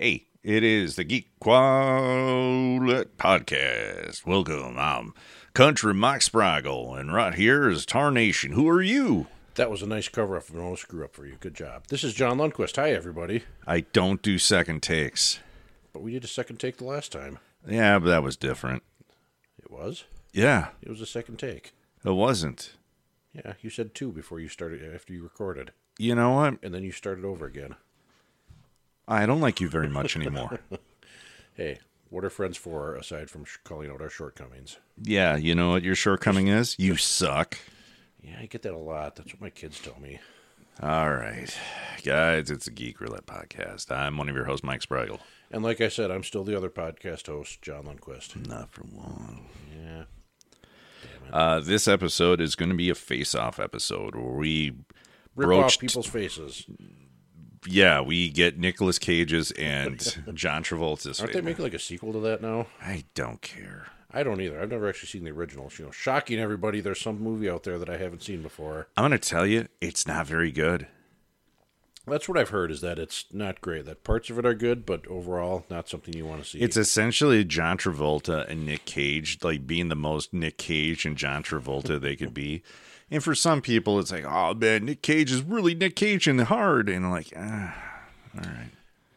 Hey, it is the Geek Quality Podcast. Welcome. I'm Country Mike Spraggle, and right here is Tarnation. Who are you? That was a nice cover up of an old screw up for you. Good job. This is John Lundquist. Hi, everybody. I don't do second takes. But we did a second take the last time. Yeah, but that was different. It was? Yeah, It was a second take. it wasn't. Yeah, you said two before you started, after you recorded. You know what? And then you started over again. I don't like you very much anymore. Hey, what are friends for aside from sh- calling out our shortcomings? yeah, you know what your shortcoming is? You suck. Yeah, I get that a lot. That's what my kids tell me. All right. Guys, it's a Geek Roulette podcast. I'm one of your hosts, Mike Spraggle. And like I said, I'm still the other podcast host, John Lundquist. Not for long. Yeah. Uh, this episode is going to be a face-off episode where we Rip broached. off people's faces. Yeah, we get Nicolas Cage's and John Travolta's. Aren't they face. making like a sequel to that now? I don't care. I don't either. I've never actually seen the original. You know, shocking everybody. There's some movie out there that I haven't seen before. I'm going to tell you, it's not very good. That's what I've heard is that it's not great. That parts of it are good, but overall not something you want to see. It's essentially John Travolta and Nick Cage, like being the most Nick Cage and John Travolta they could be. And for some people, it's like, oh man, Nick Cage is really Nick Cage and the hard. And like, ah, all right.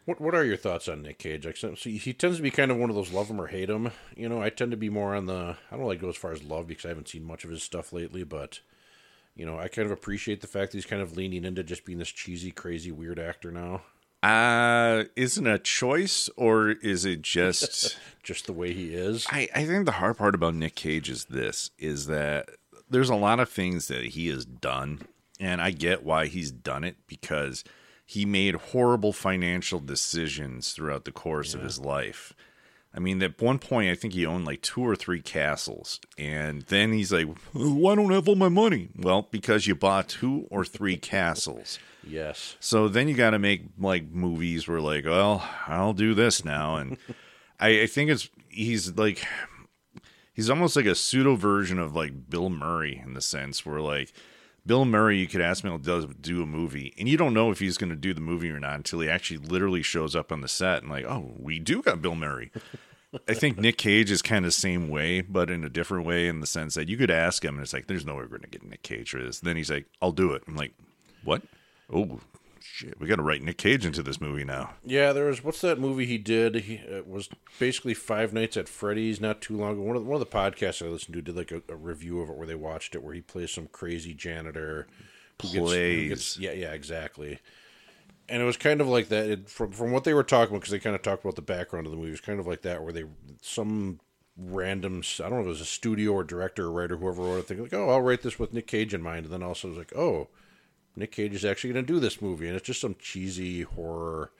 what what are your thoughts on Nick Cage? So he he tends to be kind of one of those love him or hate him. You know, I tend to be more on the I don't like go as far as love because I haven't seen much of his stuff lately, but you know, I kind of appreciate the fact that he's kind of leaning into just being this cheesy, crazy, weird actor now. Uh, isn't a choice or is it just. Just the way he is. I, I think the hard part about Nick Cage is this is that there's a lot of things that he has done, and I get why he's done it because he made horrible financial decisions throughout the course of his life. I mean, at one point, I think he owned like two or three castles, and then he's like, "Why don't I have all my money?" Well, because you bought two or three castles. Yes. So then you got to make like movies where like, well, I'll do this now, and I, I think it's he's like he's almost like a pseudo version of like Bill Murray in the sense where like Bill Murray, you could ask him to does do a movie, and you don't know if he's going to do the movie or not until he actually literally shows up on the set and like, oh, we do got Bill Murray. I think Nick Cage is kind of the same way, but in a different way in the sense that you could ask him, and it's like, there's no way we're going to get Nick Cage for this. then he's like, I'll do it. I'm like, what? Oh, shit. We got to write Nick Cage into this movie now. Yeah, there was what's that movie he did? He it was basically Five Nights at Freddy's not too long ago. One of the, one of the podcasts I listened to did like a, a review of it where they watched it where he plays some crazy janitor. who gets- who Plays. gets- yeah, yeah, exactly. And it was kind of like that it, from from what they were talking about because they kind of talked about the background of the movie. It was kind of like that where they some random I don't know if it was a studio or director or writer whoever wrote it. Think like, oh, I'll write this with Nick Cage in mind, and then also it was like, oh, Nick Cage is actually going to do this movie, and it's just some cheesy horror,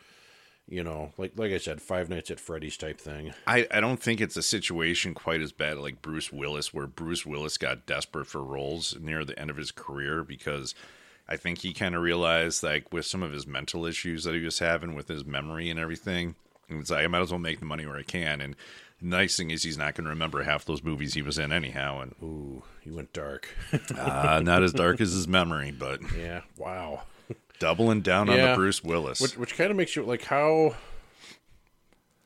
you know, like like I said, Five Nights at Freddy's type thing. I, I don't think it's a situation quite as bad like Bruce Willis, where Bruce Willis got desperate for roles near the end of his career because I think he kind of realized, like, with some of his mental issues that he was having with his memory and everything, it's like, I might as well make the money where I can. And nice thing is, he's not going to remember half those movies he was in anyhow. And Ooh, he went dark. uh, not as dark as his memory, but yeah, wow. doubling down on the Bruce Willis. Which which kind of makes you like how.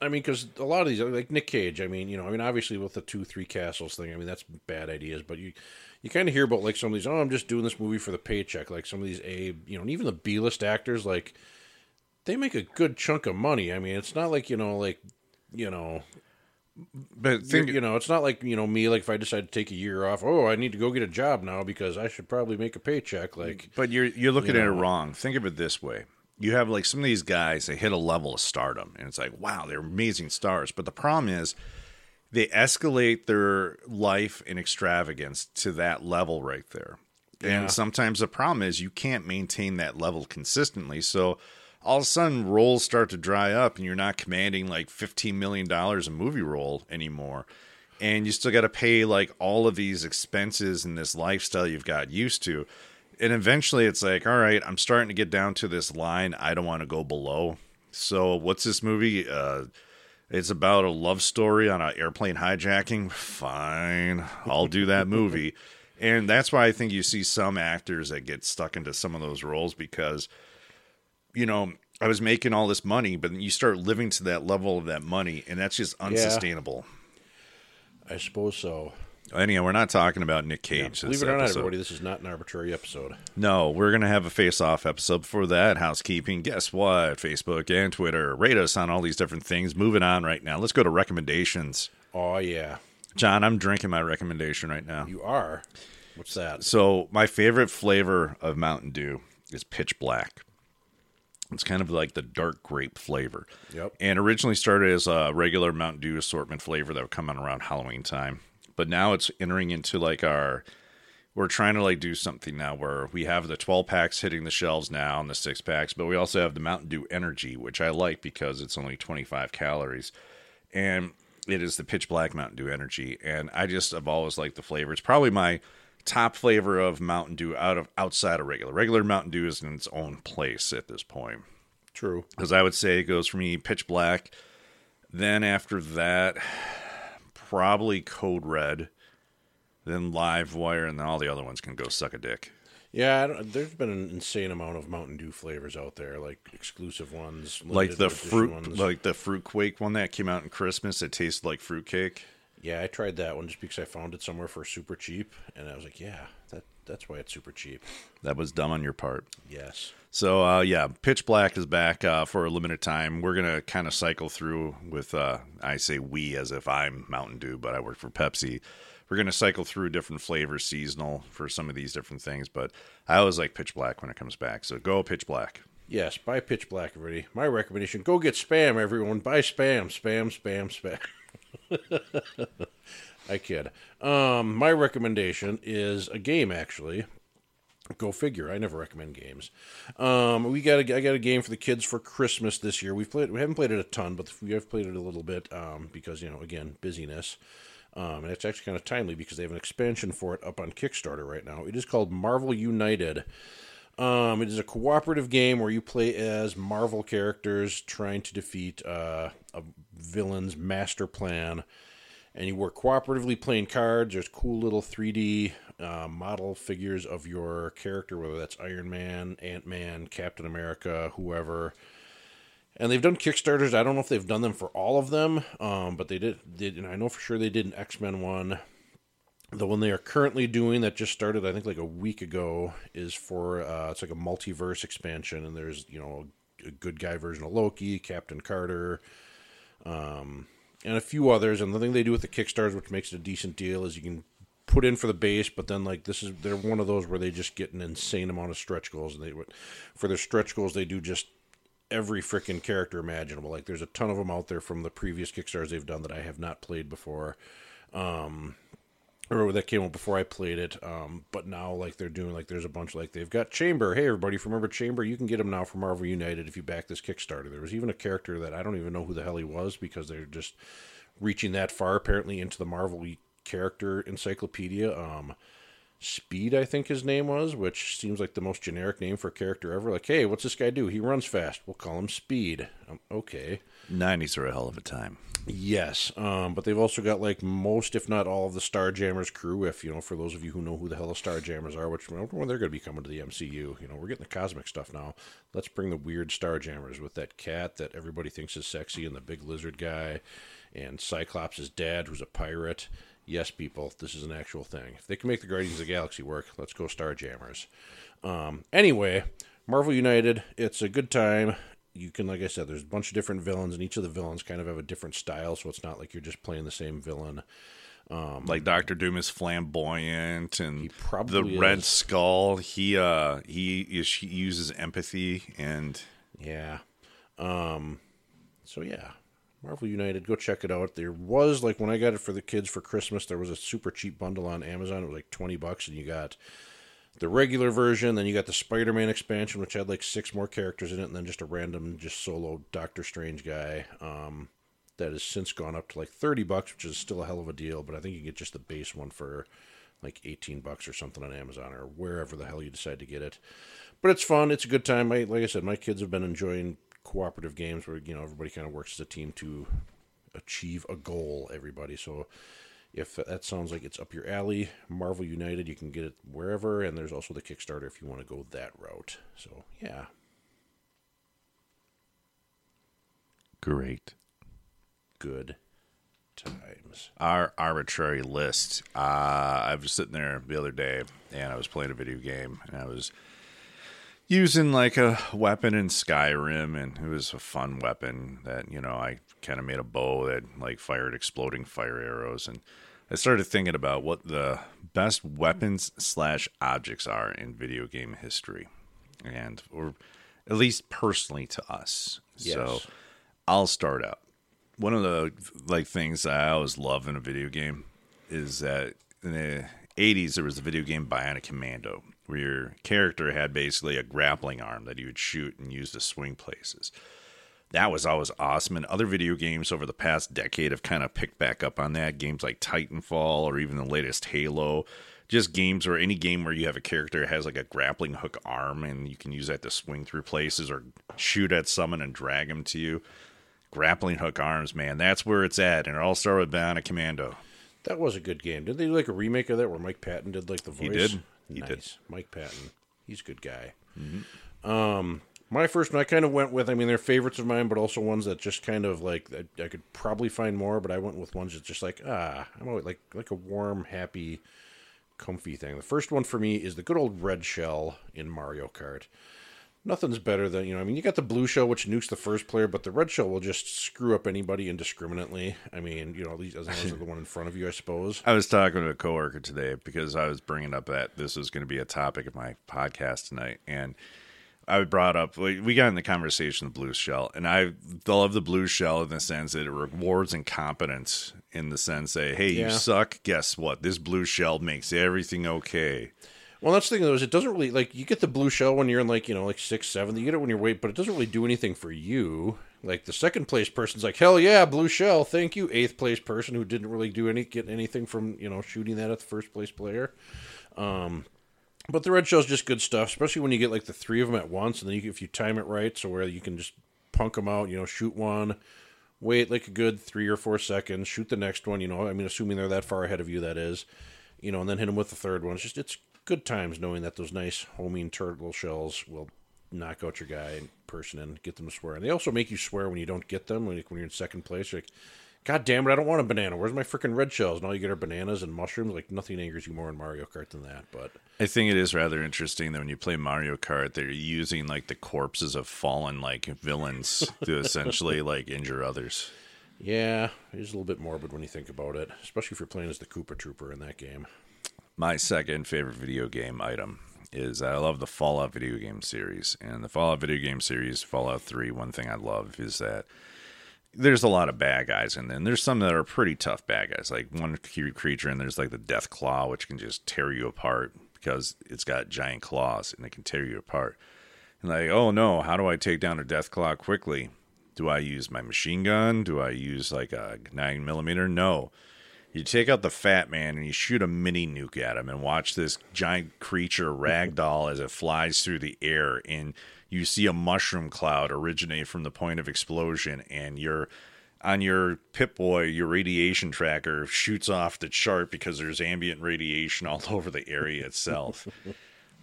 I mean, because a lot of these, like Nick Cage. I mean, you know, I mean, obviously with the two, three castles thing, I mean, that's bad ideas. But you, you kind of hear about like some of these. Oh, I'm just doing this movie for the paycheck. Like some of these A, you know, and even the B list actors, like they make a good chunk of money. I mean, it's not like you know, like you know, but think, you know, it's not like you know me. Like if I decide to take a year off, oh, I need to go get a job now because I should probably make a paycheck. Like, But you're you're looking You at it wrong. Think of it this way: you have like some of these guys, they hit a level of stardom, and it's like, wow, they're amazing stars. But the problem is, they escalate their life and extravagance to that level right there. Yeah. And sometimes the problem is you can't maintain that level consistently. So all of a sudden roles start to dry up and you're not commanding like $15 million a movie role anymore. And you still got to pay like all of these expenses and this lifestyle you've got used to. And eventually it's like, all right, I'm starting to get down to this line. I don't want to go below. So what's this movie? Uh, it's about a love story on an airplane hijacking. Fine, I'll do that movie. and that's why I think you see some actors that get stuck into some of those roles because, you know, I was making all this money, but then you start living to that level of that money, and that's just unsustainable. I suppose so. Anyhow, we're not talking about Nick Cage. Believe this it or not, everybody, this is not an arbitrary episode. No, we're gonna have a face-off episode before that. Housekeeping. Guess what? Facebook and Twitter. Rate us on all these different things. Moving on right now. Let's go to recommendations. Oh yeah, John, I'm drinking my recommendation right now. you are. What's that? So my favorite flavor of Mountain Dew is Pitch Black. It's kind of like the dark grape flavor. Yep. And originally started as a regular Mountain Dew assortment flavor that would come out around Halloween time. But now it's entering into like our we're trying to like do something now where we have the 12 packs hitting the shelves now and the six packs, but we also have the Mountain Dew Energy, which I like because it's only 25 calories. And it is the pitch black Mountain Dew Energy. And I just have always liked the flavor. It's probably my top flavor of Mountain Dew out of outside of regular. Regular Mountain Dew is in its own place at this point True. because I would say it goes for me pitch black. Then after that, probably code red. Then live wire, and then all the other ones can go suck a dick. Yeah, I don't, there's been an insane amount of Mountain Dew flavors out there, like exclusive ones, Like the fruit, ones. like the fruit quake one that came out in Christmas. It tasted like fruitcake. Yeah, I tried that one just because I found it somewhere for super cheap, and I was like, yeah, that that's why it's super cheap. That was dumb on your part. Yes. So uh, yeah, Pitch Black is back uh, for a limited time. We're gonna kind of cycle through with. Uh, I say we as if I'm Mountain Dew, but I work for Pepsi. We're gonna cycle through different flavors, seasonal for some of these different things. But I always like Pitch Black when it comes back. So go Pitch Black. Yes, buy Pitch Black, everybody. My recommendation: go get spam, everyone. Buy spam, spam, spam, spam. I kid. Um, my recommendation is a game, actually. Go figure. I never recommend games. Um, we got a, I got a game for the kids for Christmas this year. We've played. We haven't played it a ton, but we have played it a little bit um, because you know, again, busyness. Um, and it's actually kind of timely because they have an expansion for it up on Kickstarter right now. It is called Marvel United. Um, it is a cooperative game where you play as Marvel characters trying to defeat uh, a villain's master plan, and you work cooperatively playing cards. There's cool little 3D uh, model figures of your character, whether that's Iron Man, Ant Man, Captain America, whoever. And they've done Kickstarters. I don't know if they've done them for all of them, um, but they did. Did and I know for sure they did an X Men one. The one they are currently doing that just started, I think, like a week ago, is for uh, it's like a multiverse expansion, and there's you know a good guy version of Loki, Captain Carter, um, and a few others. And the thing they do with the Kickstarters, which makes it a decent deal, is you can put in for the base, but then like this is they're one of those where they just get an insane amount of stretch goals, and they for their stretch goals they do just every freaking character imaginable. Like there's a ton of them out there from the previous Kickstarters they've done that I have not played before. Um, or that came out before I played it. Um, but now like they're doing like there's a bunch like they've got Chamber. Hey everybody, if you remember Chamber, you can get him now from Marvel United if you back this Kickstarter. There was even a character that I don't even know who the hell he was because they're just reaching that far apparently into the Marvel character encyclopedia. Um, Speed, I think his name was, which seems like the most generic name for a character ever. Like, hey, what's this guy do? He runs fast. We'll call him Speed. Um, okay. 90s are a hell of a time. Yes, um, but they've also got like most, if not all, of the Starjammers crew. If you know, for those of you who know who the hell the Starjammers are, which when they're going to be coming to the MCU. You know, we're getting the cosmic stuff now. Let's bring the weird Starjammers with that cat that everybody thinks is sexy, and the big lizard guy, and Cyclops' dad, who's a pirate. Yes, people, this is an actual thing. If they can make the Guardians of the Galaxy work, let's go Starjammers. Um, anyway, Marvel United, it's a good time. You can, like I said, there's a bunch of different villains, and each of the villains kind of have a different style, so it's not like you're just playing the same villain. like Doctor Doom is flamboyant, and the Red. Skull. He uh he is he uses empathy and Yeah. Um, so yeah, Marvel United, go check it out. There was like when I got it for the kids for Christmas, there was a super cheap bundle on Amazon. It was like twenty bucks, and you got the regular version, then you got the Spider-Man expansion, which had like six more characters in it, and then just a random, just solo Doctor Strange guy. Um, that has since gone up to like thirty bucks, which is still a hell of a deal. But I think you get just the base one for like eighteen bucks or something on Amazon or wherever the hell you decide to get it. But it's fun. It's a good time. My, like I said, my kids have been enjoying cooperative games where you know everybody kind of works as a team to achieve a goal. Everybody. So if that sounds like it's up your alley, Marvel United, you can get it wherever, and there's also the Kickstarter if you want to go that route. So yeah. great. Good times. Our arbitrary list. Uh, I was sitting there the other day and I was playing a video game and I was using like a weapon in Skyrim and it was a fun weapon that, you know, I kind of made a bow that like fired exploding fire arrows and I started thinking about what the best weapons slash objects are in video game history. And or at least personally to us. So I'll start out. One of the like things I always love in a video game is that in the 80s there was a video game Bionic Commando where your character had basically a grappling arm that you would shoot and use to swing places. That was always awesome. And other video games over the past decade have kind of picked back up on that. Games like Titanfall or even the latest Halo. Just games or any game where you have a character that has like a grappling hook arm and you can use that to swing through places or shoot at someone and drag them to you. Grappling hook arms, man, that's where it's at. And it all started with Bionic Commando. That was a good game. Did they do like a remake of that where Mike Patton did like the voice? He did. He nice. did. Mm-hmm. Mike Patton. He's a good guy. Um, my first one I kind of went with. I mean, they're favorites of mine, but also ones that just kind of like I, I could probably find more, but I went with ones that just like ah, I'm always like like a warm, happy, comfy thing. The first one for me is the good old red shell in Mario Kart. Nothing's better than you know. I mean, you got the blue shell, which nukes the first player, but the red shell will just screw up anybody indiscriminately. I mean, you know, at least as long as the one in front of you, I suppose. I was talking to a coworker today because I was bringing up that this was going to be a topic of my podcast tonight, and I brought up we we got in the conversation the blue shell, and I love the blue shell in the sense that it rewards incompetence in the sense that hey, Yeah. you suck. Guess what? This blue shell makes everything okay. Well, that's the thing though is it doesn't really like you get the blue shell when you're in like you know like six seven. You get it when you're weight, but it doesn't really do anything for you. Like the second place person's like hell yeah, blue shell, thank you. Eighth place person who didn't really do any get anything from you know shooting that at the first place player. Um, but the red shell's just good stuff, especially when you get like the three of them at once, and then you, if you time it right, so where you can just punk them out. You know, shoot one, wait like a good three or four seconds, shoot the next one. You know, I mean, assuming they're that far ahead of you, that is. You know, and then hit them with the third one. It's just it's good times knowing that those nice homing turtle shells will knock out your guy in person and get them to swear. And they also make you swear when you don't get them. Like when you're in second place, like, God damn it, I don't want a banana. Where's my freaking red shells? And all you get are bananas and mushrooms. Like nothing angers you more in Mario Kart than that. But I think it is rather interesting that when you play Mario Kart, they're using like the corpses of fallen like villains to essentially like injure others. yeah, it is a little bit morbid when you think about it, especially if you're playing as the Koopa Trooper in that game. My second favorite video game item is I love the Fallout video game series. And the Fallout video game series, Fallout 3, one thing I love is that there's a lot of bad guys in there. And there's some that are pretty tough bad guys. Like one cre- creature, and there's like the Death Claw, which can just tear you apart because it's got giant claws and it can tear you apart. And like, oh no, how do I take down a Death Claw quickly? Do I use my machine gun? Do I use like a nine millimeter? No. You take out the fat man and you shoot a mini nuke at him and watch this giant creature ragdoll as it flies through the air and you see a mushroom cloud originate from the point of explosion and you're on your Pip Boy, your radiation tracker shoots off the chart because there's ambient radiation all over the area itself.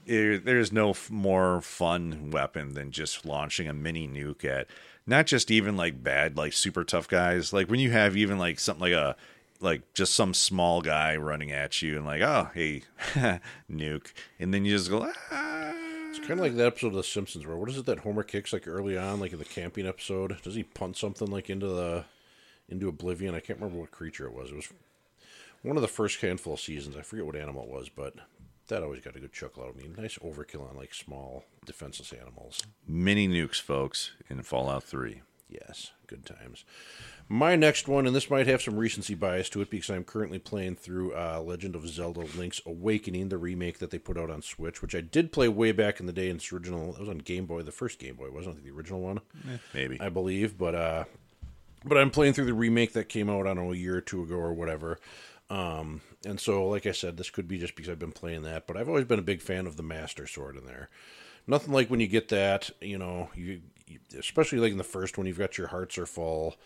There- there's no f- more fun weapon than just launching a mini nuke at not just even like bad like super tough guys like when you have even like something like a like just some small guy running at you and like oh hey nuke and then you just go ah. It's kind of like that episode of The Simpsons where what is it that Homer kicks like early on, like in the camping episode? Does he punt something like into the into oblivion? I can't remember what creature it was. It was one of the first handful of seasons. I forget what animal it was, but that always got a good chuckle out of me. Nice overkill on like small defenseless animals. mini nukes folks in fallout 3 Yes, good times. My next one, and this might have some recency bias to it because I'm currently playing through uh, Legend of Zelda Link's Awakening, the remake that they put out on Switch, which I did play way back in the day in its original. It was on Game Boy, the first Game Boy, wasn't it? The original one, maybe I believe. But uh, but I'm playing through the remake that came out, I don't know, a year or two ago or whatever. Um, and so, like I said, this could be just because I've been playing that, but I've always been a big fan of the Master Sword in there. Nothing like when you get that, you know, you, you especially like in the first one, you've got your hearts are full,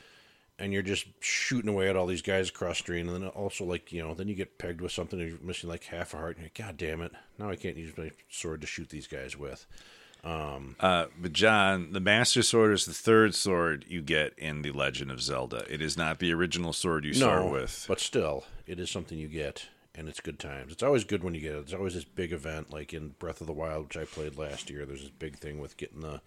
and you're just shooting away at all these guys across screen, and then also like you know, then you get pegged with something, and you're missing like half a heart, and you're like, God damn it, now I can't use my sword to shoot these guys with. Um, Uh, but John, the Master Sword is the third sword you get in the Legend of Zelda. It is not the original sword you start with. but still, it is something you get, and it's good times. It's always good when you get it. It's always this big event, like in Breath of the Wild, which I played last year. There's this big thing with getting the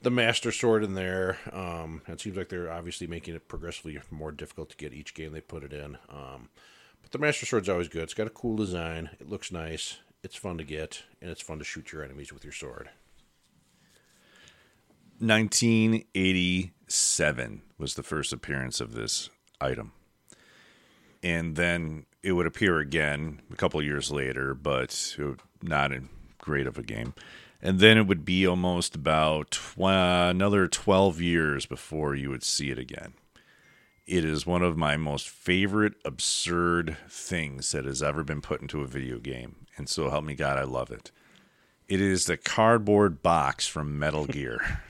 the Master Sword in there. Um, it seems like they're obviously making it progressively more difficult to get each game they put it in. Um, but the Master Sword's always good. It's got a cool design. It looks nice. It's fun to get, and it's fun to shoot your enemies with your sword. 1987 was the first appearance of this item. And then it would appear again a couple years later, but not in great of a game. And then it would be almost about tw- another 12 years before you would see it again. It is one of my most favorite absurd things that has ever been put into a video game. And so help me God, I love it. It is the cardboard box from Metal Gear.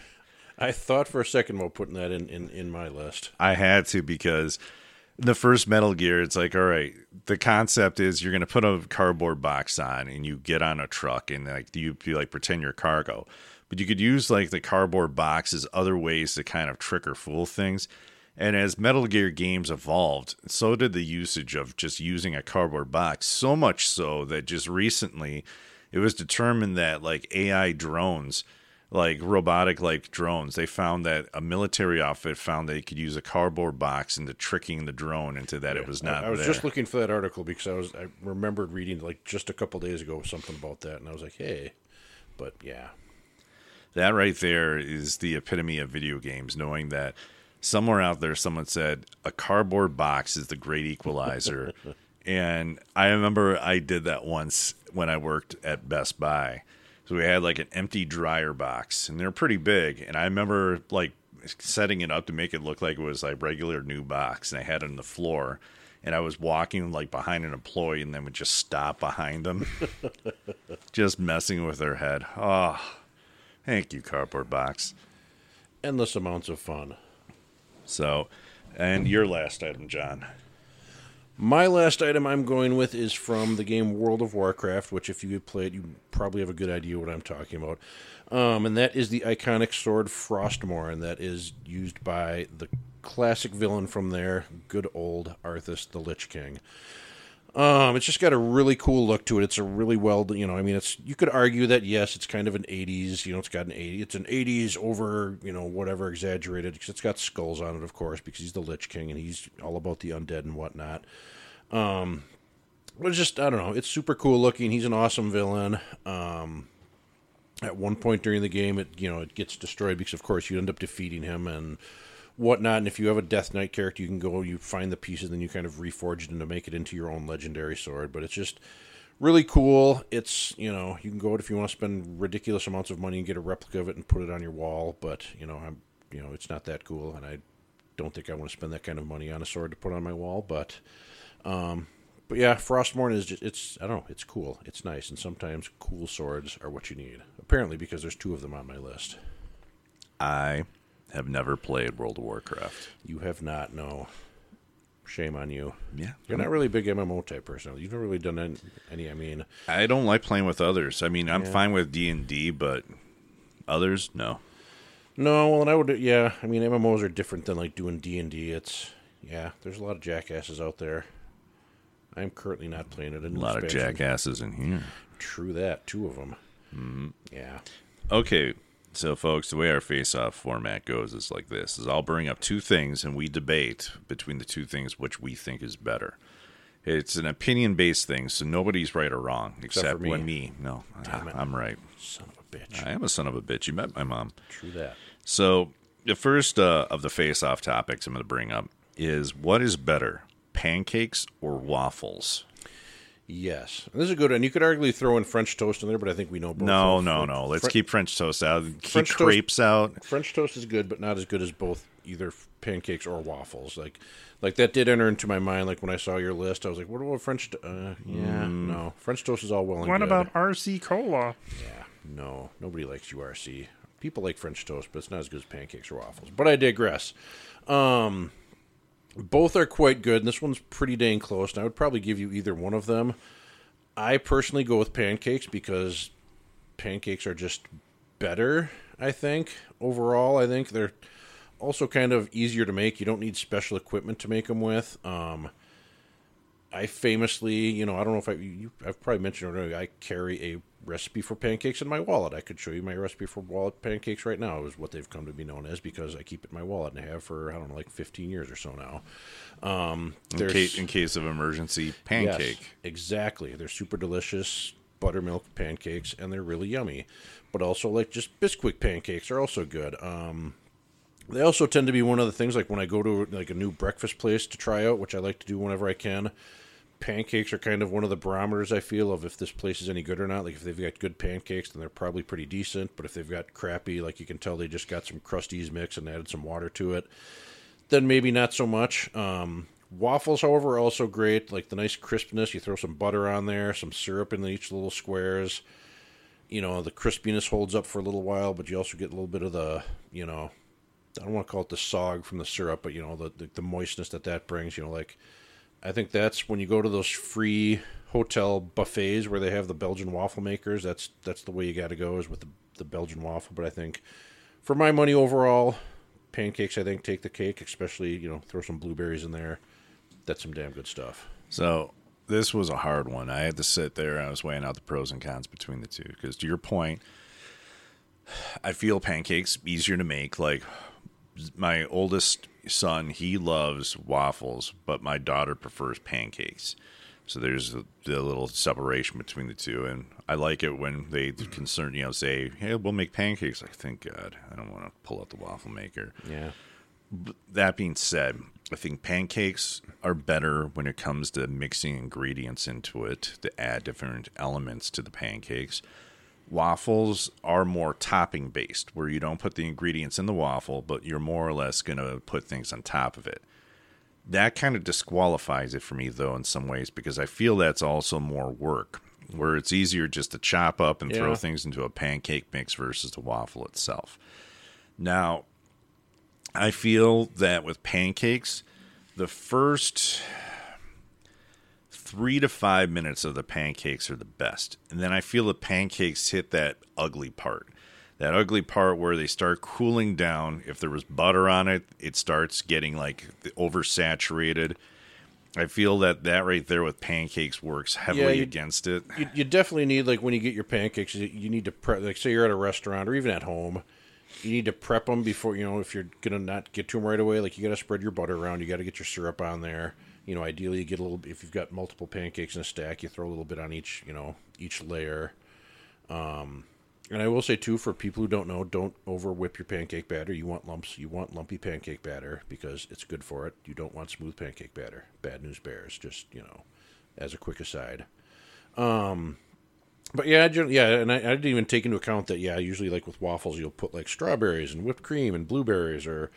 I thought for a second about putting that in, in, in my list. I had to because the first Metal Gear, it's like, all right, the concept is you're going to put a cardboard box on and you get on a truck and like you, you like pretend you're cargo. But you could use like the cardboard box as other ways to kind of trick or fool things. And as Metal Gear games evolved, so did the usage of just using a cardboard box. So much so that just recently it was determined that like AI drones like robotic like drones. They found that a military outfit found they could use a cardboard box into tricking the drone into that it was not I, I was there. just looking for that article because I was I remembered reading like just a couple days ago something about that, and I was like, hey, but yeah, that right there is the epitome of video games knowing that somewhere out there someone said a cardboard box is the great equalizer. And i remember i did that once when i worked at best buy so we had like an empty dryer box and they're pretty big and i remember like setting it up to make it look like it was like regular new box and i had it on the floor and i was walking like behind an employee and then would just stop behind them just messing with their head. Oh thank you cardboard box. Endless amounts of fun. so and your last item john My last item I'm going with is from the game World of Warcraft, which if you played, it you probably have a good idea what I'm talking about. Um, and that is the iconic sword Frostmourne, that is used by the classic villain from there, good old Arthas the Lich King. Um, it's just got a really cool look to it. It's a really well, you know, I mean, it's you could argue that yes, it's kind of an '80s, you know, it's got an '80s, it's an '80s over, you know, whatever exaggerated. Because it's got skulls on it, of course, because he's the Lich King and he's all about the undead and whatnot. Um, but it's just I don't know, it's super cool looking. He's an awesome villain. Um, at one point during the game, it you know it gets destroyed because of course you end up defeating him and whatnot. And if you have a Death Knight character, you can go, you find the pieces, then you kind of reforge them to make it into your own legendary sword. But it's just really cool. It's, you know, you can go it if you want to spend ridiculous amounts of money and get a replica of it and put it on your wall. But, you know, I'm, you know, it's not that cool. And I don't think I want to spend that kind of money on a sword to put on my wall. But, um, but yeah, Frostmourne is just, it's, I don't know, it's cool. It's nice. And sometimes cool swords are what you need. Apparently, because there's two of them on my list. i have never played world of warcraft You have not, no. Shame on you. yeah You're not really a big MMO type person. You've never really done any. any I mean, i don't like playing with others i mean i'm fine with d&d but others no no. Well, and I would. Yeah, I mean, MMOs are different than like doing D and D. It's yeah. There's a lot of jackasses out there. I'm currently not playing it. a lot of jackasses in here True that. Two of them. Mm-hmm. Yeah. Okay, so folks, the way our face-off format goes is like this: is I'll bring up two things and we debate between the two things which we think is better. It's an opinion-based thing, so nobody's right or wrong except, for me. when me. No, Damn it. I'm right. Son of a bitch. I am a son of a bitch. You met my mom. True that. So the first uh, of the face-off topics I'm going to bring up is what is better, pancakes or waffles? Yes, this is a good one. You could arguably throw in French toast in there, but I think we know both. No, of- no, no. Let's Fre- keep French toast out. Keep French toast- crepes out. French toast is good, but not as good as both either pancakes or waffles. Like, like that did enter into my mind. Like when I saw your list, I was like, "What about French?" To- uh, yeah, no. French toast is all well and What good. about RC Cola? Yeah, no. Nobody likes URC. People like French toast, but it's not as good as pancakes or waffles. But I digress. Um, both are quite good, and this one's pretty dang close. And I would probably give you either one of them. I personally go with pancakes because pancakes are just better. I think overall, I think they're also kind of easier to make. You don't need special equipment to make them with. Um, I famously, you know, I don't know if I, you, I've probably mentioned earlier, I carry a recipe for pancakes in my wallet. I could show you my recipe for wallet pancakes right now, is what they've come to be known as because I keep it in my wallet and I have for, I don't know, like 15 years or so now. Um, In case, in case of emergency, pancake. Yes, exactly. They're super delicious buttermilk pancakes, and they're really yummy. But also, like just Bisquick pancakes are also good. Um, they also tend to be one of the things like when I go to like a new breakfast place to try out, which I like to do whenever I can. Pancakes are kind of one of the barometers I feel of if this place is any good or not. Like if they've got good pancakes, then they're probably pretty decent. But if they've got crappy, like you can tell they just got some Krusteaz mix and added some water to it, then maybe not so much. Um, waffles, however, are also great. Like the nice crispness. You throw some butter on there, some syrup in each little squares. You know, the crispiness holds up for a little while, but you also get a little bit of the, you know, I don't want to call it the sog from the syrup, but you know, the, the, the moistness that that brings. You know, like I think that's when you go to those free hotel buffets where they have the Belgian waffle makers. That's that's the way you got to go is with the, the Belgian waffle. But I think for my money overall, pancakes I think take the cake. Especially you know throw some blueberries in there. That's some damn good stuff. So this was a hard one. I had to sit there. I was weighing out the pros and cons between the two. Because to your point, I feel pancakes easier to make. Like my oldest son, he loves waffles, but my daughter prefers pancakes. So there's a, the little separation between the two, and I like it when they mm. concern, you know, say, "Hey, we'll make pancakes." Like, thank God, I don't want to pull out the waffle maker Yeah. that being said, I think pancakes are better when it comes to mixing ingredients into it to add different elements to the pancakes. Waffles are more topping based, where you don't put the ingredients in the waffle, but you're more or less going to put things on top of it. That kind of disqualifies it for me, though, in some ways, because I feel that's also more work, where it's easier just to chop up and throw things into a pancake mix versus the waffle itself. Now, I feel that with pancakes, the first three to five minutes of the pancakes are the best. And then I feel the pancakes hit that ugly part. That ugly part where they start cooling down. If there was butter on it, it starts getting like oversaturated. I feel that that right there with pancakes works heavily you- against it. you, you definitely need like when you get your pancakes you, you need to prep like say you're at a restaurant or even at home you need to prep them before you know if you're gonna not get to them right away like you got to spread your butter around you got to get your syrup on there you know ideally you get a little if you've got multiple pancakes in a stack you throw a little bit on each you know each layer um and I will say too, for people who don't know, don't over whip your pancake batter. You want lumps. You want lumpy pancake batter because it's good for it. You don't want smooth pancake batter. Bad news bears. Just you know, as a quick aside. Um, but yeah, yeah, and I, I didn't even take into account that. Yeah, usually like with waffles, you'll put like strawberries and whipped cream and blueberries, or.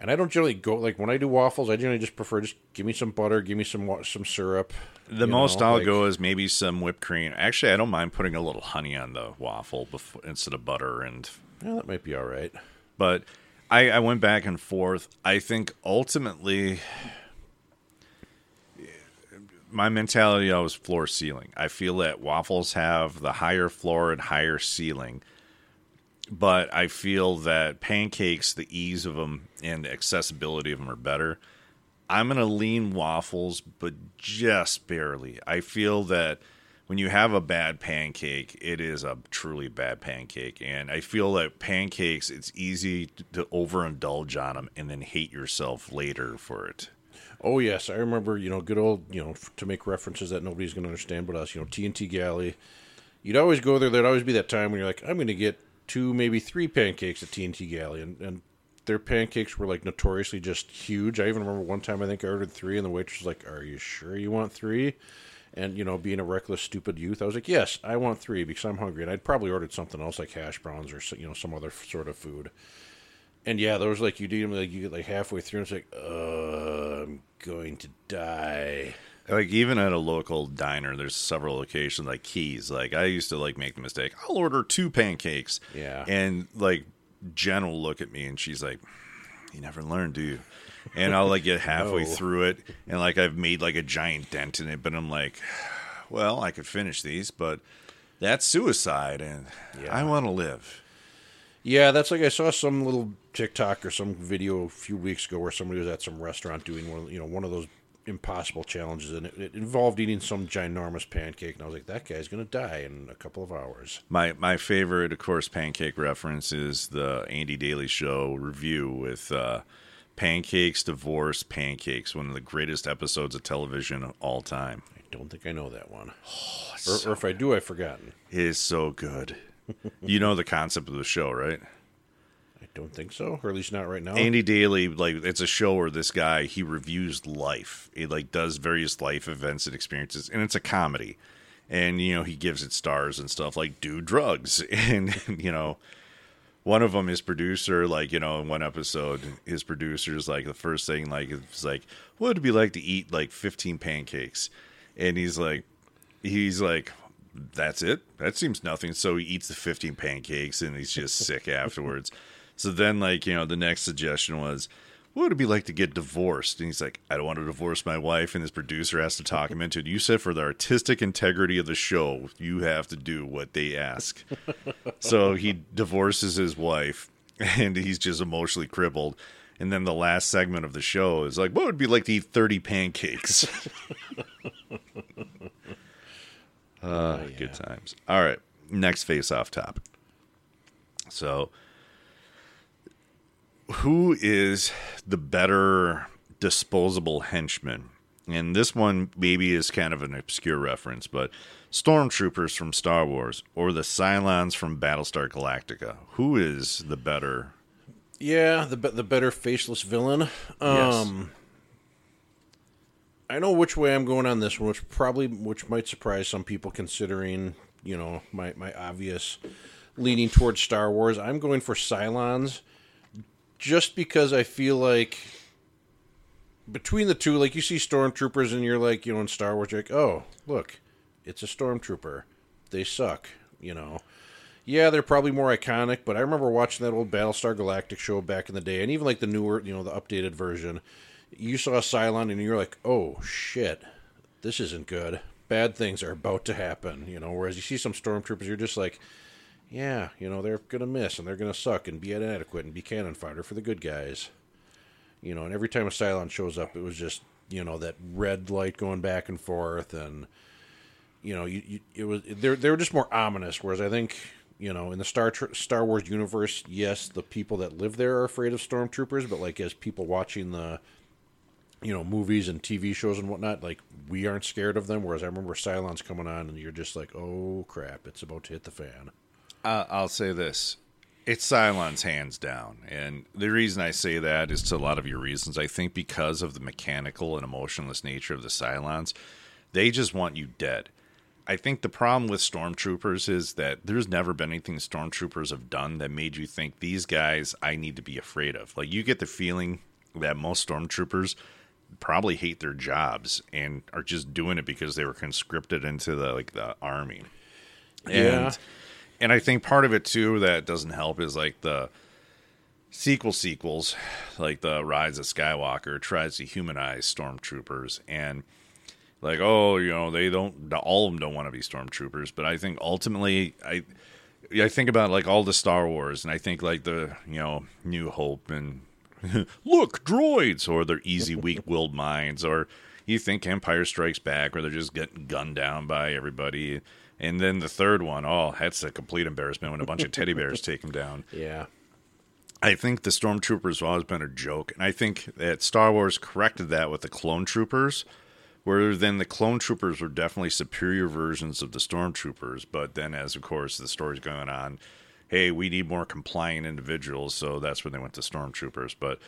And I don't generally go like when I do waffles. I generally just prefer just give me some butter, give me some some syrup. The most know, I'll like- go is maybe some whipped cream. Actually, I don't mind putting a little honey on the waffle before, instead of butter and Yeah, that might be all right. but I, I went back and forth. I think ultimately, my mentality I was floor ceiling. I feel that waffles have the higher floor and higher ceiling, but I feel that pancakes, the ease of them and accessibility of them are better. I'm going to lean waffles, but just barely. I feel that when you have a bad pancake, it is a truly bad pancake. And I feel that pancakes, it's easy to overindulge on them and then hate yourself later for it. Oh yes, I remember. You know, good old. You know, to make references that nobody's going to understand but us. You know, TNT Galley. You'd always go there. There'd always be that time when you're like, I'm going to get two, maybe three pancakes at TNT Galley, and and their pancakes were like notoriously just huge. I even remember one time I think I ordered three, and the waitress was like, "Are you sure you want three? And you know, being a reckless, stupid youth, I was like, "Yes, I want three because I'm hungry." And I'd probably ordered something else like hash browns or you know some other sort of food. And yeah, those like you do them like you get like halfway through, and it's like, uh, I'm going to die. Like even at a local diner, there's several locations like Keys. Like I used to like make the mistake. I'll order two pancakes. Yeah. And like Jen will look at me and she's like, "You never learn, do you?" And I'll like get halfway No. through it and like I've made like a giant dent in it, but I'm like, "Well, I could finish these, but that's suicide, and I want to live." Yeah, that's like I saw some little TikTok or some video a few weeks ago where somebody was at some restaurant doing one, of, you know, one of those impossible challenges, and it, it involved eating some ginormous pancake. And I was like, that guy's gonna die in a couple of hours. My my favorite, of course, pancake reference is the Andy Daly Show review with uh, Pancakes, Divorce, Pancakes, one of the greatest episodes of television of all time. I don't think I know that one, or, or if I do, I've forgotten. It is so good. you know the concept of the show, right? Don't think so, or at least not right now. Andy Daly, like it's a show where this guy he reviews life. He like does various life events and experiences, and it's a comedy. And you know he gives it stars and stuff like do drugs, and you know one of them his producer like you know in one episode his producer's like the first thing like it's like what would it be like to eat like 15 pancakes and he's like he's like that's it that seems nothing so he eats the 15 pancakes and he's just sick afterwards so then like you know the next suggestion was what would it be like to get divorced? And he's like, I don't want to divorce my wife. And his producer has to talk him into it. You said for the artistic integrity of the show, you have to do what they ask. so he divorces his wife and he's just emotionally crippled. And then the last segment of the show is like, what would it be like to eat 30 pancakes? uh, Oh, yeah. Good times. All right. Next face off topic. So who is the better disposable henchman? And this one maybe is kind of an obscure reference, but stormtroopers from Star Wars or the Cylons from Battlestar Galactica. Who is the better? Yeah, the the better faceless villain. Yes. Um, I know which way I'm going on this one, which probably which might surprise some people considering you know my my obvious leaning towards Star Wars. I'm going for Cylons, just because I feel like between the two, like you see stormtroopers and you're like you know in Star Wars, you're like oh look, it's a stormtrooper. They suck, you know. Yeah, they're probably more iconic, but I remember watching that old Battlestar Galactic show back in the day, and even like the newer, you know, the updated version. You saw a Cylon, and you're like, "Oh shit, this isn't good. Bad things are about to happen." You know, whereas you see some stormtroopers, you're just like, "Yeah, you know, they're gonna miss and they're gonna suck and be inadequate and be cannon fodder for the good guys." You know, and every time a Cylon shows up, it was just you know that red light going back and forth, and you know, you, you it was they they were just more ominous. Whereas I think you know in the Star Star Wars universe, yes, the people that live there are afraid of stormtroopers, but like as people watching the you know movies and TV shows and whatnot, like we aren't scared of them. Whereas I remember Cylons coming on, and you're just like, oh crap, it's about to hit the fan. Uh, I'll say this. It's Cylons hands down. And the reason I say that is to a lot of your reasons. I think because of the mechanical and emotionless nature of the Cylons, they just want you dead. I think the problem with stormtroopers is that there's never been anything stormtroopers have done that made you think these guys I need to be afraid of. Like you get the feeling that most stormtroopers probably hate their jobs and are just doing it because they were conscripted into the like the army. Yeah. And I think part of it too that doesn't help is like the sequel sequels, like the Rise of Skywalker tries to humanize stormtroopers and like oh you know they don't all of them don't want to be stormtroopers but i think ultimately i i think about like all the star wars and i think like the you know new hope and look droids or their easy weak-willed minds or you think empire strikes back where they're just getting gunned down by everybody and then the third one oh that's a complete embarrassment when a bunch of teddy bears take him down Yeah, I think the stormtroopers have always been a joke, and I think that Star Wars corrected that with the clone troopers, where then the clone troopers were definitely superior versions of the stormtroopers. But then, as of course the story's going on, hey, we need more compliant individuals, so that's when they went to stormtroopers. But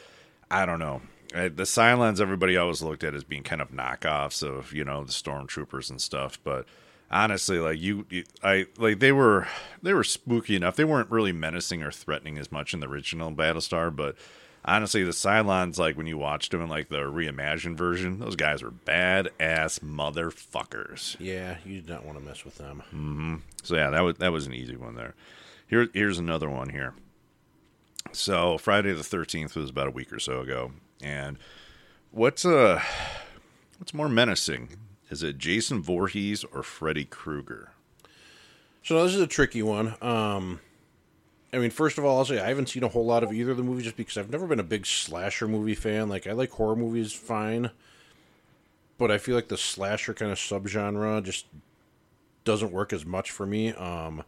I don't know. The Cylons, everybody always looked at as being kind of knockoffs of you know the stormtroopers and stuff, but honestly like you, you i like they were they were spooky enough. They weren't really menacing or threatening as much in the original battlestar but honestly the cylons like when you watched them in like the reimagined version those guys were bad ass motherfuckers. Yeah, you do not want to mess with them. so yeah that was that was an easy one there. Here here's another one here. So friday the 13th was about a week or so ago and what's uh what's more menacing is it jason Voorhees or freddy krueger So this is a tricky one. Um, I mean, first of all, I'll say I haven't seen a whole lot of either of the movies just because I've never been a big slasher movie fan. Like, I like horror movies fine, but I feel like the slasher kind of subgenre just doesn't work as much for me. Um,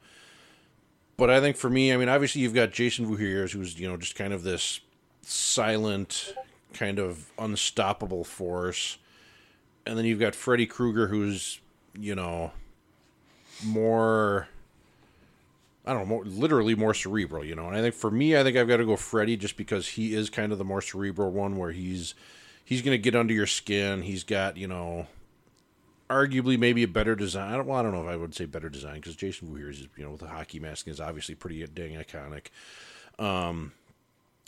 but I think for me, I mean, obviously you've got Jason Voorhees, who's you know just kind of this silent, kind of unstoppable force, and then you've got Freddy Krueger, who's you know more. I don't know, more, literally more cerebral, you know. And I think for me, I think I've got to go Freddy just because he is kind of the more cerebral one, where he's he's going to get under your skin. He's got you know arguably maybe a better design. I don't, well, I don't know if I would say better design because Jason is, you know, with the hockey mask is obviously pretty dang iconic. Um,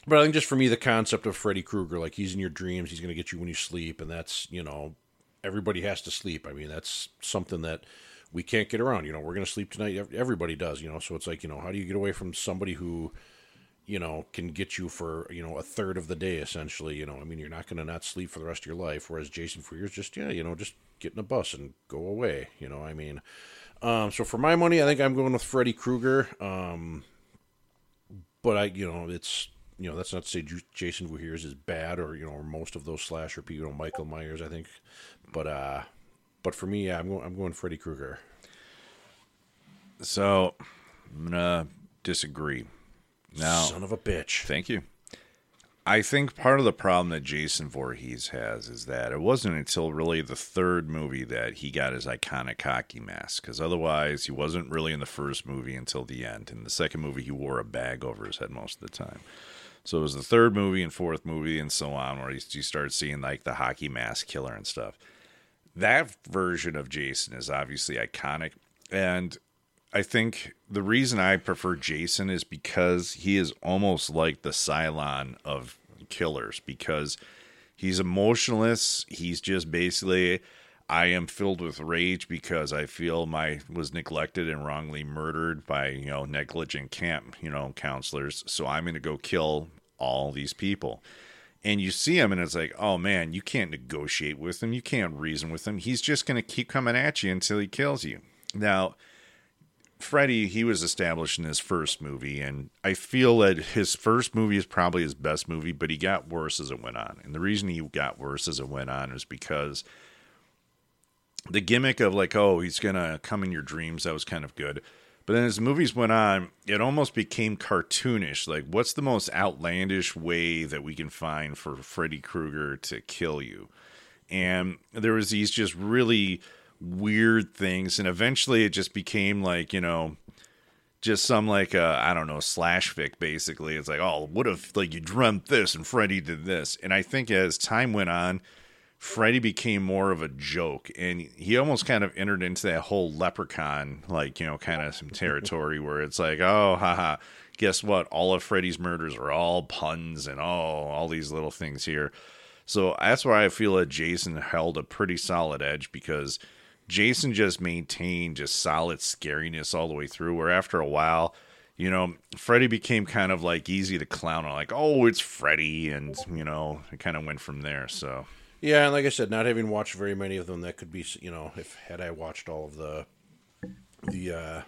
but I think just for me, the concept of Freddy Krueger, like he's in your dreams, he's going to get you when you sleep, and that's you know, everybody has to sleep. I mean, that's something that we can't get around. You know, we're going to sleep tonight. Everybody does. You know, so it's like you know, how do you get away from somebody who you know, can get you for, you know, a third of the day essentially. You know, I mean, you're not going to not sleep for the rest of your life. Whereas Jason Voorhees just, yeah, you know, just get in a bus and go away. You know, I mean, um, so for my money, I think I'm going with Freddy Krueger. Um, but I, you know, it's, you know, that's not to say Jason Voorhees is bad or, you know, or most of those slasher people, you know, Michael Myers, I think. But, uh, but for me, yeah, I'm going, I'm going Freddy Krueger. So I'm going to disagree. Now, son of a bitch. Thank you. I think part of the problem that Jason Voorhees has is that it wasn't until really the third movie that he got his iconic hockey mask. Because otherwise, he wasn't really in the first movie until the end. In the second movie, he wore a bag over his head most of the time. So it was the third movie and fourth movie and so on where you start seeing like the hockey mask killer and stuff. That version of Jason is obviously iconic. And I think the reason I prefer Jason is because he is almost like the Cylon of killers because he's emotionless. He's just basically I am filled with rage because I feel my was neglected and wrongly murdered by, you know, negligent camp, you know, counselors. So I'm going to go kill all these people. And you see him and it's like, "Oh man, you can't negotiate with him. You can't reason with him. He's just going to keep coming at you until he kills you." Now, Freddy, he was established in his first movie, and I feel that his first movie is probably his best movie, but he got worse as it went on. And the reason he got worse as it went on is because the gimmick of like, oh, he's gonna come in your dreams, that was kind of good. But then as the movies went on, it almost became cartoonish. Like, what's the most outlandish way that we can find for Freddy Krueger to kill you? And there was these just really weird things and eventually it just became like you know just some like uh, I don't know slash fic basically. It's like oh what if like you dreamt this and Freddy did this and I think as time went on, Freddy became more of a joke and he almost kind of entered into that whole leprechaun like you know kind of some territory where it's like oh haha guess what all of Freddy's murders are all puns and oh all these little things here. So that's why I feel that Jason held a pretty solid edge because Jason just maintained just solid scariness all the way through. Where after a while, you know, Freddy became kind of like easy to clown on, like, oh, it's Freddy, and you know, it kind of went from there. So yeah, and like I said, not having watched very many of them, that could be, you know, if had I watched all of the the uh,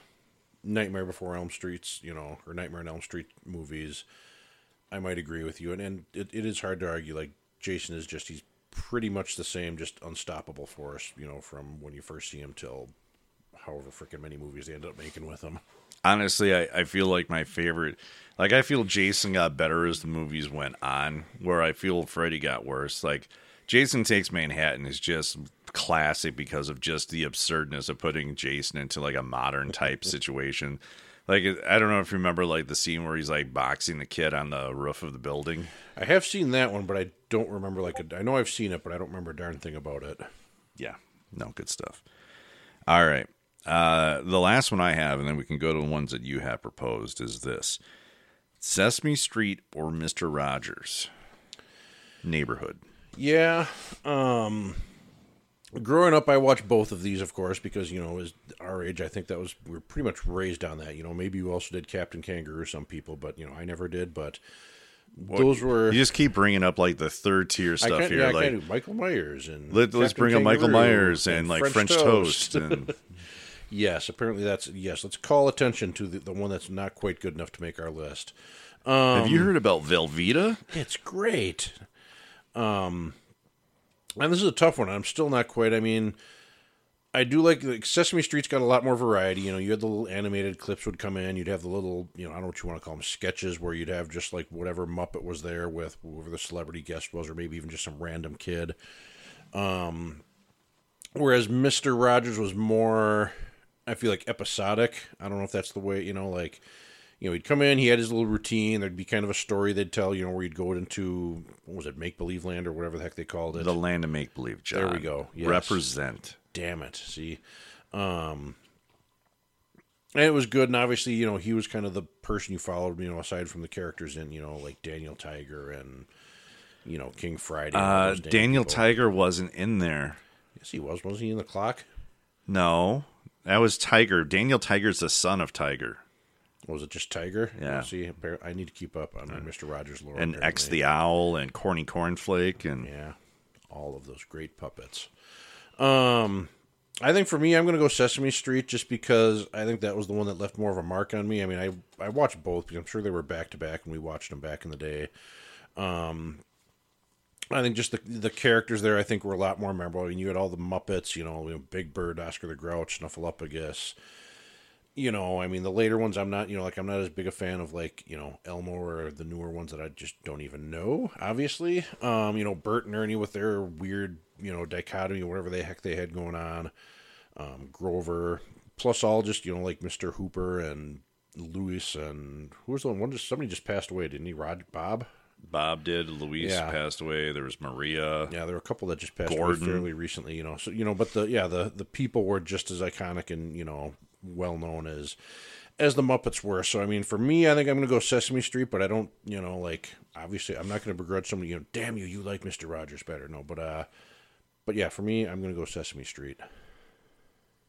Nightmare Before Elm Streets, you know, or Nightmare on Elm Street movies, I might agree with you. And and it, it is hard to argue. Like Jason is just he's pretty much the same, just unstoppable force. You know, from when you first see him till however freaking many movies they end up making with him. Honestly, I, I feel like my favorite, like I feel Jason got better as the movies went on. Where I feel Freddy got worse. Like Jason Takes Manhattan is just classic because of just the absurdness of putting Jason into like a modern type situation. Like I don't know if you remember like the scene where he's like boxing the kid on the roof of the building. I have seen that one, but I don't remember like a, I know I've seen it, but I don't remember a darn thing about it. Yeah, no good stuff. All right, uh, the last one I have, and then we can go to the ones that you have proposed. Is this Sesame Street or Mister Rogers? Neighborhood. Yeah. Um, growing up, I watched both of these, of course, because you know, as our age, I think that was we are pretty much raised on that. You know, maybe you also did Captain Kangaroo, some people, but you know, I never did. But those were you just keep bringing up like the third tier stuff here, yeah, like Michael Myers and let, us bring up Michael Myers and, and like French, French Toast, Toast and Yes, apparently that's yes. Let's call attention to the, the one that's not quite good enough to make our list. Have you heard about Velveeta? It's great. Um, and this is a tough one. I'm still not quite. I mean, I do like, like Sesame Street's got a lot more variety. You know, you had the little animated clips would come in. You'd have the little, you know, I don't know what you want to call them, sketches where you'd have just like whatever Muppet was there with whoever the celebrity guest was, or maybe even just some random kid. Um, whereas Mister Rogers was more, I feel like episodic. I don't know if that's the way, you know, like you know, he'd come in, he had his little routine. There'd be kind of a story they'd tell, you know, where he'd go into what was it, make believe land or whatever the heck they called it. The land of make believe, John. There we go. Yes. Represent. Damn it. See, um, and it was good. And obviously, you know, he was kind of the person you followed, you know, aside from the characters in, you know, like Daniel Tiger and you know King Friday. Uh, Daniel people. Tiger wasn't in there. Yes, he was. Wasn't he in the clock? No, that was Tiger. Daniel Tiger's the son of Tiger. Was it just Tiger? Yeah. See, I need to keep up on Mister Rogers lore. And X the Owl and Corny Cornflake and Yeah, all of those great puppets. Um, I think for me, I'm going to go Sesame Street just because I think that was the one that left more of a mark on me. I mean, I I watched both because I'm sure they were back to back and we watched them back in the day. Um, I think just the the characters there, I think, were a lot more memorable. I mean, you had all the Muppets, you know, you know Big Bird, Oscar the Grouch, Snuffleupagus. You know, I mean, the later ones, I'm not, you know, like I'm not as big a fan of like, you know, Elmo or the newer ones that I just don't even know. Obviously, um, you know, Bert and Ernie with their weird, you know, dichotomy, whatever the heck they had going on. Um, Grover, plus all just, you know, like Mr. Hooper and Louis and who was the one? One just somebody just passed away, didn't he? Rod Bob. Bob did. Luis Yeah. passed away. There was Maria. Yeah, there were a couple that just passed Gordon. away fairly recently, you know. So you know, but the yeah, the the people were just as iconic and you know well known as as the Muppets were. So I mean, for me, I think I'm going to go Sesame Street, but I don't, you know, like obviously I'm not going to begrudge somebody. You know, damn you, you like Mister Rogers better. No, but uh, but yeah, for me, I'm going to go Sesame Street.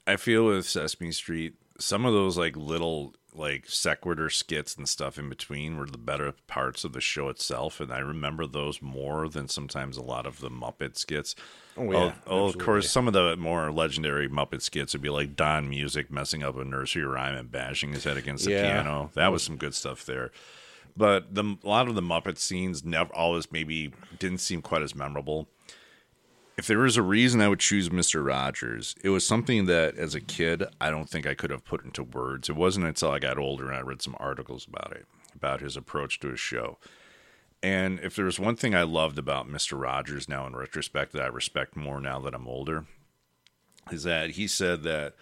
I feel with Sesame Street, some of those like little like sequitur skits and stuff in between were the better parts of the show itself, and I remember those more than sometimes a lot of the Muppet skits. Oh, yeah, oh, oh, of course, some of the more legendary Muppet skits would be like Don Music messing up a nursery rhyme and bashing his head against the Yeah. piano. That was some good stuff there. But the a lot of the Muppet scenes never always maybe didn't seem quite as memorable if there was a reason I would choose Mr. Rogers, it was something that as a kid I don't think I could have put into words. It wasn't until I got older and I read some articles about it, about his approach to his show. And if there was one thing I loved about Mr. Rogers now in retrospect that I respect more now that I'm older, is that he said that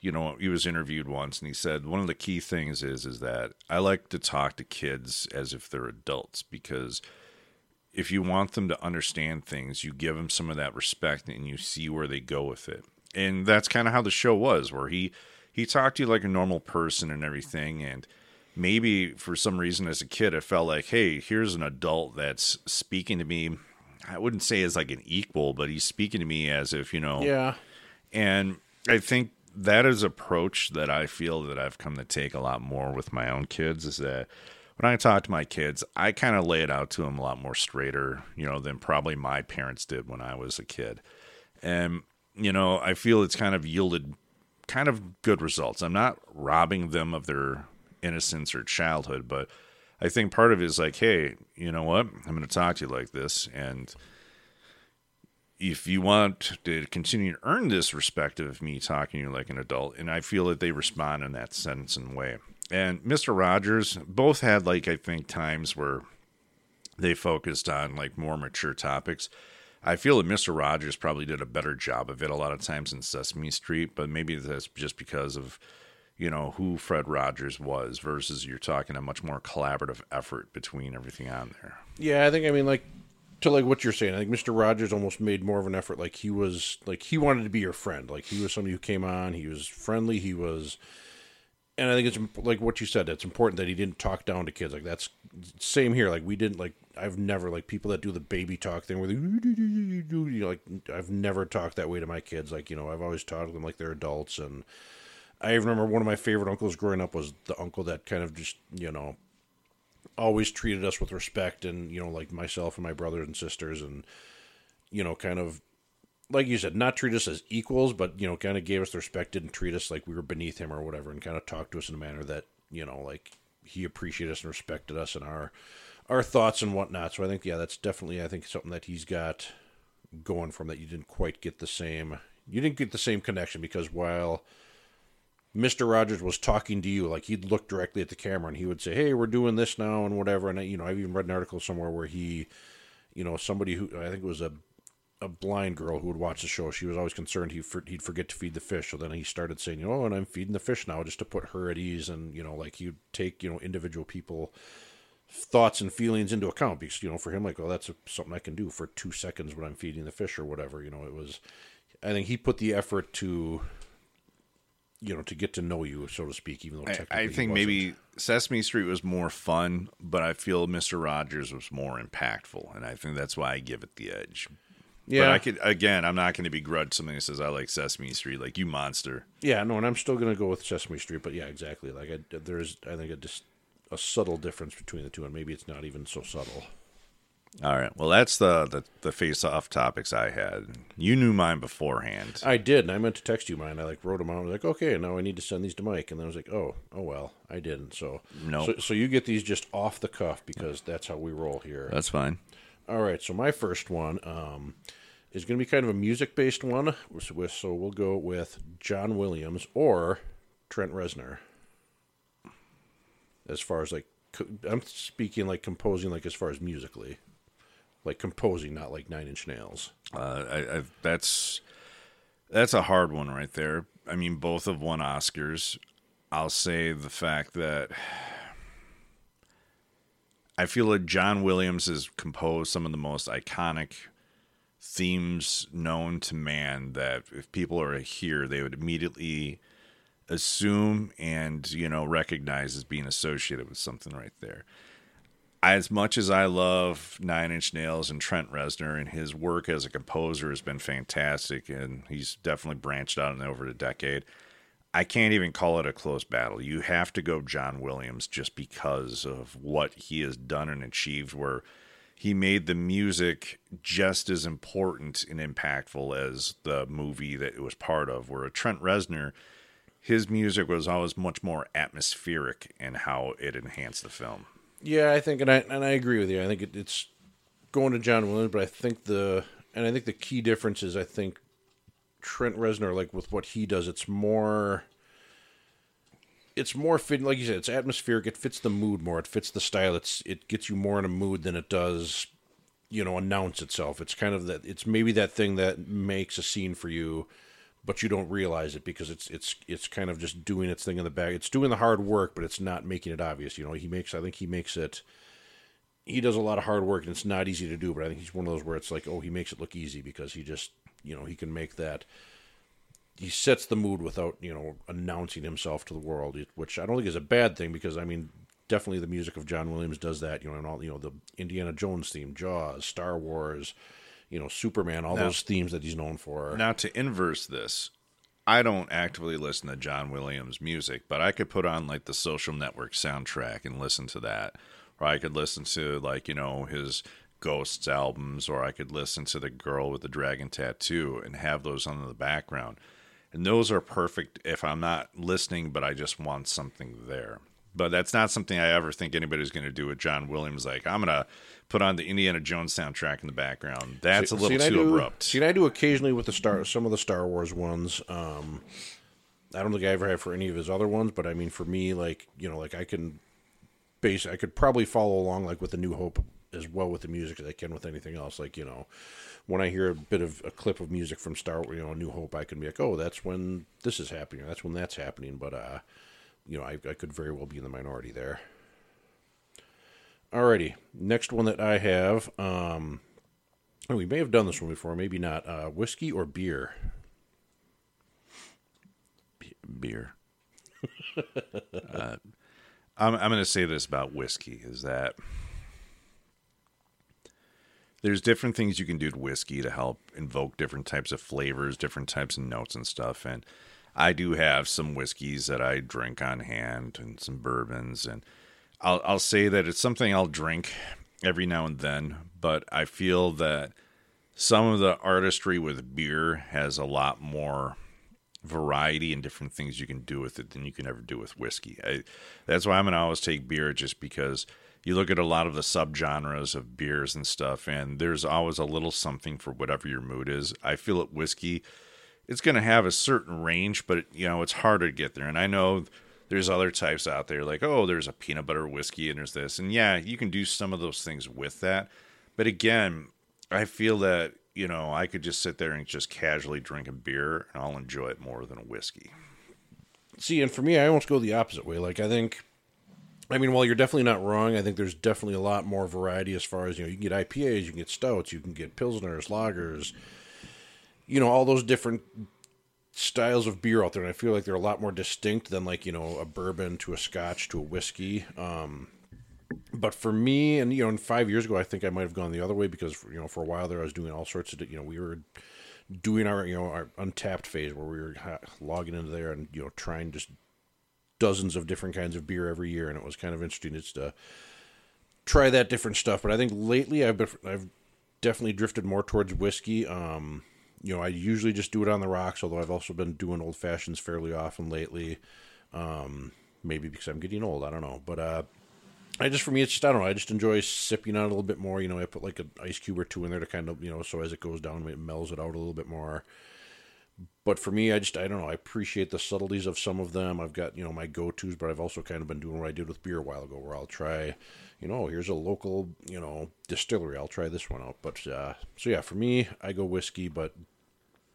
you know he was interviewed once and he said one of the key things is is that I like to talk to kids as if they're adults because if you want them to understand things, you give them some of that respect and you see where they go with it. And that's kind of how the show was, where he he talked to you like a normal person and everything. And maybe for some reason as a kid, it felt like, hey, here's an adult that's speaking to me. I wouldn't say as like an equal, but he's speaking to me as if you know. Yeah, And I think that is approach that I feel that I've come to take a lot more with my own kids is that when I talk to my kids, I kind of lay it out to them a lot more straighter, you know, than probably my parents did when I was a kid. And, you know, I feel it's kind of yielded kind of good results. I'm not robbing them of their innocence or childhood, but I think part of it is like, hey, you know what? I'm going to talk to you like this. And if you want to continue to earn this respect of me talking to you like an adult, and I feel that they respond in that sense and way. And Mr. Rogers both had like I think times where they focused on like more mature topics. I feel that Mr. Rogers probably did a better job of it a lot of times in Sesame Street, but maybe that's just because of you know who Fred Rogers was versus you're talking a much more collaborative effort between everything on there. yeah. I think I mean like to like what you're saying. I think Mister Rogers almost made more of an effort. Like he was like he wanted to be your friend. Like he was somebody who came on. He was friendly. He was and I think it's like what you said. It's important that he didn't talk down to kids. Like that's same here. Like we didn't like. I've never like people that do the baby talk thing where they you know, like. I've never talked that way to my kids. Like you know, I've always talked to them like they're adults. And I remember one of my favorite uncles growing up was the uncle that kind of just you know always treated us with respect and you know like myself and my brothers and sisters and you know kind of like you said, not treat us as equals, but you know, kind of gave us the respect, didn't treat us like we were beneath him or whatever, and kind of talked to us in a manner that you know, like he appreciated us and respected us and our our thoughts and whatnot. So I think, yeah, that's definitely I think something that he's got going from that you didn't quite get the same you didn't get the same connection because while Mr. Rogers was talking to you, like he'd look directly at the camera and he would say, "Hey, we're doing this now and whatever." And you know, I've even read an article somewhere where he, you know, somebody who I think it was a a blind girl who would watch the show. She was always concerned he for, he'd forget to feed the fish. So then he started saying, you "Oh, and I'm feeding the fish now, just to put her at ease." And you know, like he'd take you know individual people thoughts and feelings into account because you know for him like well that's something i can do for two seconds when i'm feeding the fish or whatever you know it was i think he put the effort to you know to get to know you so to speak even though I, technically I think maybe Sesame Street was more fun, but I feel Mister Rogers was more impactful, and I think that's why I give it the edge. Yeah But I could again, I'm not going to begrudge something that says I like Sesame Street, like you monster. yeah no and i'm still gonna go with sesame street but yeah exactly like I, there's i think a just a subtle difference between the two and maybe it's not even so subtle All right, well that's the the, the face off topics I had. You knew mine beforehand. I did, and I meant to text you mine. I like wrote them out. I was like, okay, now I need to send these to Mike, and then I was like, oh, oh well, I didn't. So Nope. so, so you get these just off the cuff because that's how we roll here. That's fine. All right, so my first one um, is going to be kind of a music based one. So we'll go with John Williams or Trent Reznor. As far as like, I'm speaking like composing, like as far as musically, like composing, not like Nine Inch Nails. Uh, I, I, that's that's a hard one right there. I mean, both have won Oscars. I'll say the fact that I feel like John Williams has composed some of the most iconic themes known to man. That if people are here, they would immediately assume and you know recognize as being associated with something right there as much as I love Nine Inch Nails and Trent Reznor and his work as a composer has been fantastic, and he's definitely branched out in over a decade. I can't even call it a close battle. You have to go John Williams just because of what he has done and achieved, where he made the music just as important and impactful as the movie that it was part of. Where Trent Reznor, his music was always much more atmospheric in how it enhanced the film. Yeah, I think, and I and I agree with you. I think it, it's going to John Williams, but I think the and I think the key difference is I think Trent Reznor, like with what he does, it's more. It's more fit, like you said. It's atmospheric. It fits the mood more. It fits the style. It's it gets you more in a mood than it does, you know, announce itself. It's kind of that. It's maybe that thing that makes a scene for you, but you don't realize it because it's it's it's kind of just doing its thing in the back. It's doing the hard work, but it's not making it obvious. You know, he makes. I think he makes it. He does a lot of hard work, and it's not easy to do. But I think he's one of those where it's like, oh, he makes it look easy because he just, you know, he can make that. He sets the mood without, you know, announcing himself to the world, which I don't think is a bad thing because I mean, definitely the music of John Williams does that. You know, and all you know, the Indiana Jones theme, Jaws, Star Wars, you know, Superman, all Now- those themes that he's known for. Now, to inverse this, I don't actively listen to John Williams music, but I could put on like the social network soundtrack and listen to that. Or I could listen to like, you know, his Ghosts albums, or I could listen to The Girl with the Dragon Tattoo and have those on in the background. And those are perfect if I'm not listening, but I just want something there. But that's not something I ever think anybody's going to do with John Williams. Like, I'm going to put on the Indiana Jones soundtrack in the background. That's a little too do- abrupt. See, and I do occasionally with the star some of the Star Wars ones. Um, I don't think I ever have for any of his other ones, but I mean, for me, like you know, like I can base, I could probably follow along like with the New Hope as well with the music as I can with anything else. Like you know, when I hear a bit of a clip of music from Star, you know, New Hope, I can be like, oh, that's when this is happening, that's when that's happening. But uh, you know, I, I could very well be in the minority there. Alrighty, next one that I have. Um, oh, we may have done this one before, maybe not. Uh, whiskey or beer? beer. uh, I'm I'm going to say this about whiskey is that there's different things you can do to whiskey to help invoke different types of flavors, different types of notes and stuff. And I do have some whiskeys that I drink on hand and some bourbons, and I'll I'll say that it's something I'll drink every now and then, but I feel that some of the artistry with beer has a lot more variety and different things you can do with it than you can ever do with whiskey. I, that's why I'm gonna always take beer, just because you look at a lot of the subgenres of beers and stuff, and there's always a little something for whatever your mood is. I feel that whiskey, it's gonna have a certain range, but you know it's harder to get there. And I know there's other types out there like oh there's a peanut butter whiskey and there's this and yeah you can do some of those things with that but again i feel that you know i could just sit there and just casually drink a beer and i'll enjoy it more than a whiskey See, and for me, I almost go the opposite way. Like, I think, I mean, while you're definitely not wrong, I think there's definitely a lot more variety as far as, you know, you can get IPAs, you can get stouts, you can get Pilsners, lagers, you know, all those different styles of beer out there. And I feel like they're a lot more distinct than, like, you know, a bourbon to a scotch to a whiskey. Um, but for me, and, you know, five years ago, I think I might have gone the other way because, you know, for a while there, I was doing all sorts of, you know, we were doing our you know our Untappd phase where we were logging into there and you know trying just dozens of different kinds of beer every year and it was kind of interesting just to try that different stuff but i think lately i've been, i've definitely drifted more towards whiskey um you know i usually just do it on the rocks although i've also been doing old fashions fairly often lately um maybe because i'm getting old i don't know but uh I just for me it's just I don't know I just enjoy sipping on it a little bit more. You know I put like an ice cube or two in there to kind of you know so as it goes down it mellows it out a little bit more. But for me I just I don't know I appreciate the subtleties of some of them. I've got you know my go tos, but I've also kind of been doing what I did with beer a while ago, where I'll try, you know here's a local you know distillery. I'll try this one out. But uh, so yeah, for me I go whiskey, but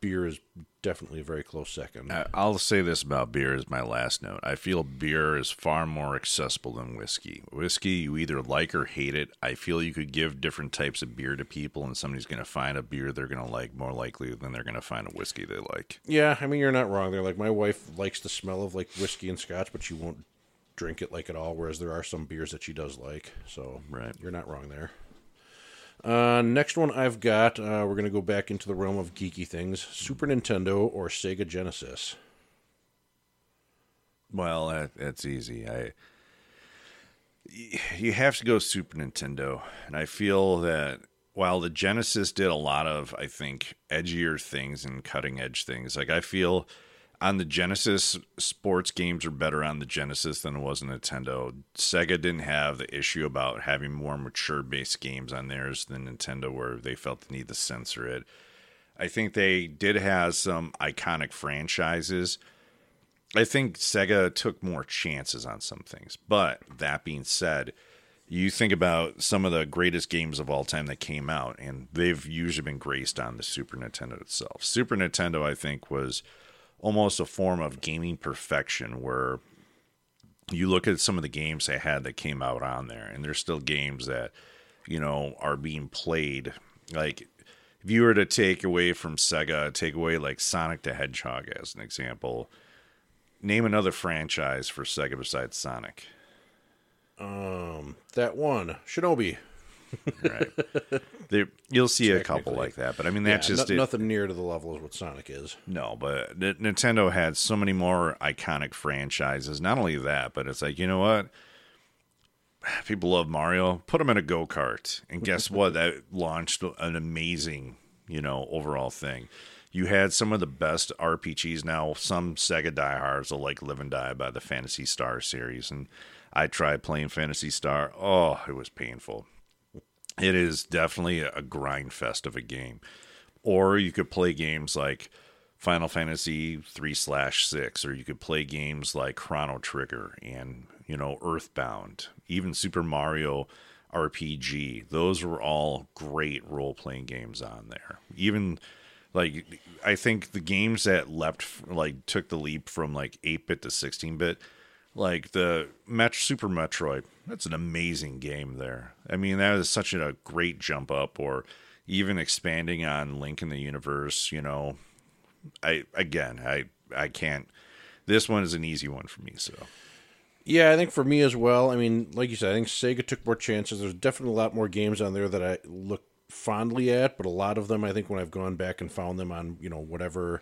beer is definitely a very close second. I'll say this about beer as my last note i feel beer is far more accessible than whiskey whiskey you either like or hate it i feel you could give different types of beer to people and somebody's going to find a beer they're going to like more likely than they're going to find a whiskey they like Yeah, I mean you're not wrong there. Like my wife likes the smell of like whiskey and scotch, but she won't drink it like at all. Whereas there are some beers that she does like. So Right. you're not wrong there. Uh, next one I've got, uh, we're gonna go back into the realm of geeky things: Super Nintendo or Sega Genesis. Well, that, that's easy. I you have to go Super Nintendo, and I feel that while the Genesis did a lot of, I think, edgier things and cutting edge things, like I feel on the Genesis, sports games are better on the Genesis than it was on Nintendo. Sega didn't have the issue about having more mature based games on theirs than Nintendo, where they felt the need to censor it. I think they did have some iconic franchises. I think Sega took more chances on some things. But that being said, you think about some of the greatest games of all time that came out, and they've usually been graced on the Super Nintendo itself. Super Nintendo, I think, was almost a form of gaming perfection where you look at some of the games they had that came out on there, and there's still games that, you know, are being played. Like, if you were to take away from Sega, take away like Sonic the Hedgehog as an example, name another franchise for Sega besides Sonic. Um, that one Shinobi. Right. there, you'll see a couple like that, but I mean that's Yeah, just no- it. nothing near to the level of what Sonic is. No, but N- Nintendo had so many more iconic franchises. Not only that, but it's like you know what? People love Mario. Put them in a go kart, and guess what? That launched an amazing, you know, overall thing. You had some of the best RPGs. Now, some Sega diehards will like live and die by the Phantasy Star series, and I tried playing Phantasy Star. Oh, it was painful. It is definitely a grind fest of a game. Or you could play games like Final Fantasy three slash six, or you could play games like Chrono Trigger and you know Earthbound, even Super Mario RPG. Those were all great role playing games on there. Even like I think the games that leapt like took the leap from like eight bit to sixteen bit, like the Met Super Metroid. That's an amazing game there. I mean, that is such a great jump up, or even expanding on Link in the Universe. You know, I again, I I can't. This one is an easy one for me. So Yeah, I think for me as well. I mean, like you said, I think Sega took more chances. There's definitely a lot more games on there that I look fondly at, but a lot of them, I think, when I've gone back and found them on, you know, whatever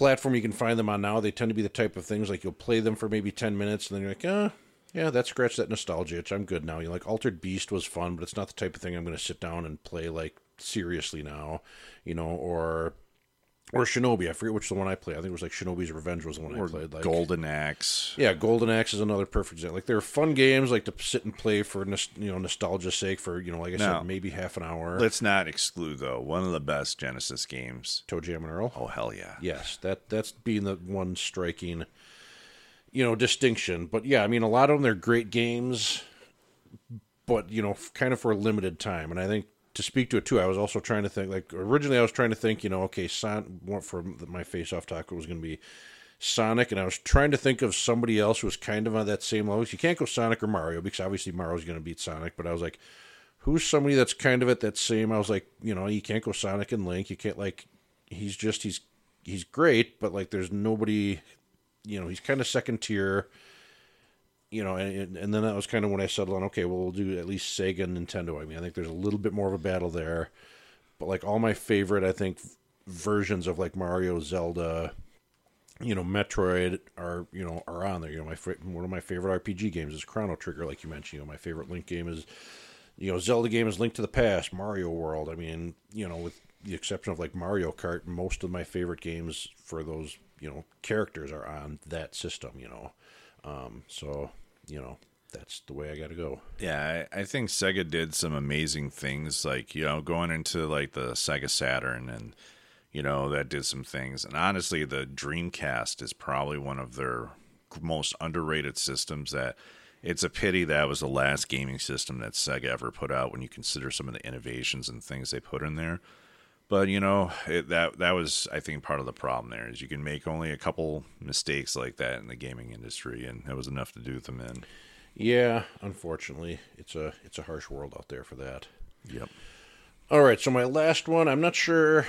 platform you can find them on now, they tend to be the type of things like you'll play them for maybe 10 minutes and then you're like, ah, yeah, that scratched that nostalgia itch. I'm good now. You're like, Altered Beast was fun, but it's not the type of thing I'm going to sit down and play like seriously now, you know, or or Shinobi. I forget which the one I played. I think it was like Shinobi's Revenge was the one or I played. Like Golden Axe. yeah, Golden Axe is another perfect example. Like they're fun games, like to sit and play for you know nostalgia's sake for you know like I No. said maybe half an hour. Let's not exclude though one of the best Genesis games. ToeJam and Earl. Oh hell yeah! Yes, that that's being the one striking, you know, distinction. But yeah, I mean, a lot of them they're great games, but you know, kind of for a limited time. And I think to speak to it too, I was also trying to think like originally I was trying to think, you know, okay, Son for my face off taco was going to be Sonic, and I was trying to think of somebody else who was kind of on that same level. You can't go Sonic or Mario because obviously Mario's going to beat Sonic, but I was like. Who's somebody that's kind of at that same? I was like, you know, you can't go Sonic and Link. You can't like, he's just he's he's great, but like there's nobody, you know, he's kind of second tier. You know, and and then that was kind of when I settled on okay, well we'll do at least Sega and Nintendo. I mean, I think there's a little bit more of a battle there, but like all my favorite, I think versions of like Mario, Zelda, you know, Metroid are you know are on there. You know, my one of my favorite RPG games is Chrono Trigger, like you mentioned. You know, my favorite Link game is you know, Zelda game is Link to the Past, Mario World. I mean, you know, with the exception of like Mario Kart, most of my favorite games for those, you know, characters are on that system, you know. Um, so, you know, that's the way I got to go. Yeah, I, I think Sega did some amazing things, like you know, going into like the Sega Saturn, and you know that did some things. And honestly, the Dreamcast is probably one of their most underrated systems. That it's a pity that was the last gaming system that Sega ever put out. When you consider some of the innovations and things they put in there, but you know it, that that was I think part of the problem. There is you can make only a couple mistakes like that in the gaming industry, and that was enough to do them in. Yeah, unfortunately, it's a it's a harsh world out there for that. Yep. All right, so my last one, I'm not sure.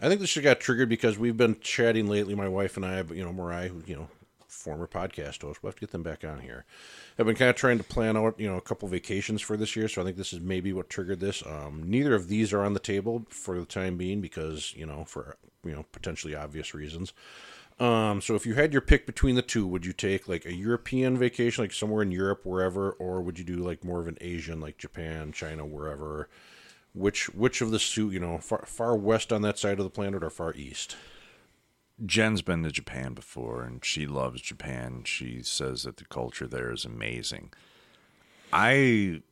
I think this just got triggered because we've been chatting lately, my wife and I, but you know, Mariah, who, you know, former podcast host, we'll have to get them back on here. I've been kind of trying to plan out, you know, a couple vacations for this year, so I think this is maybe what triggered this. Um, neither of these are on the table for the time being because, you know, for, you know, potentially obvious reasons. Um, so if you had your pick between the two, would you take like a European vacation, like somewhere in Europe, wherever, or would you do like more of an Asian, like Japan, China, wherever? Which which of the two, you know, far far west on that side of the planet or far east? Jen's been to Japan before and she loves Japan. She says that the culture there is amazing. I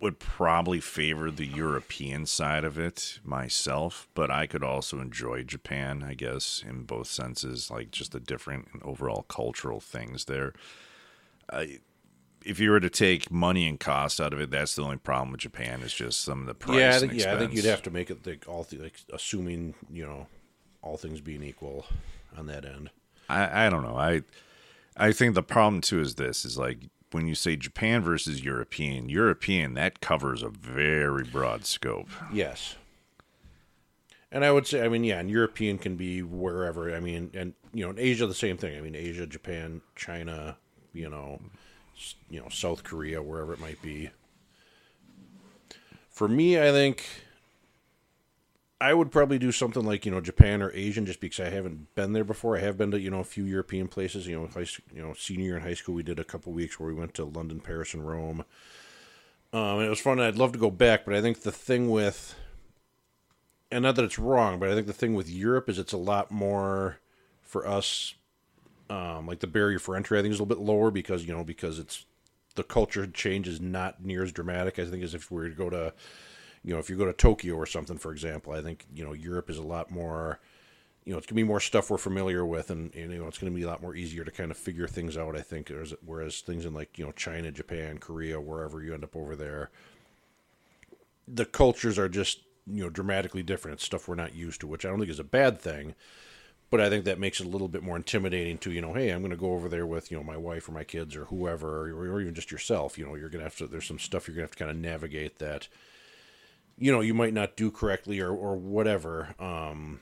would probably favor the European side of it myself, but I could also enjoy Japan, I guess, in both senses, like just the different and overall cultural things there. I if you were to take money and cost out of it, that's the only problem with Japan is just some of the price. yeah, I think, yeah, I think you'd have to make it like all th- like assuming you know all things being equal on that end. I, I don't know. I I think the problem too is this is like when you say Japan versus European, European that covers a very broad scope. Yes. And I would say, I mean, yeah, and European can be wherever. I mean, and you know, in Asia, the same thing. I mean, Asia, Japan, China, you know, you know, South Korea, wherever it might be. For me, I think I would probably do something like you know Japan or Asian, just because I haven't been there before. I have been to you know a few European places. You know, high, you know, senior in high school, we did a couple weeks where we went to London, Paris, and Rome. Um, and it was fun. I'd love to go back, but I think the thing with, and not that it's wrong, but I think the thing with Europe is it's a lot more for us. Um, like the barrier for entry, I think is a little bit lower because you know because it's the culture change is not near as dramatic. I think as if we were to go to, you know, if you go to Tokyo or something, for example, I think you know Europe is a lot more. You know, it's gonna be more stuff we're familiar with, and, and you know, it's gonna be a lot more easier to kind of figure things out. I think, whereas, whereas things in like you know China, Japan, Korea, wherever you end up over there, the cultures are just you know dramatically different. It's stuff we're not used to, which I don't think is a bad thing. But I think that makes it a little bit more intimidating to you know, hey, I'm going to go over there with you know my wife or my kids or whoever, or, or even just yourself. You know, you're going to have to. There's some stuff you're going to have to kind of navigate that. You know, you might not do correctly or or whatever. Um,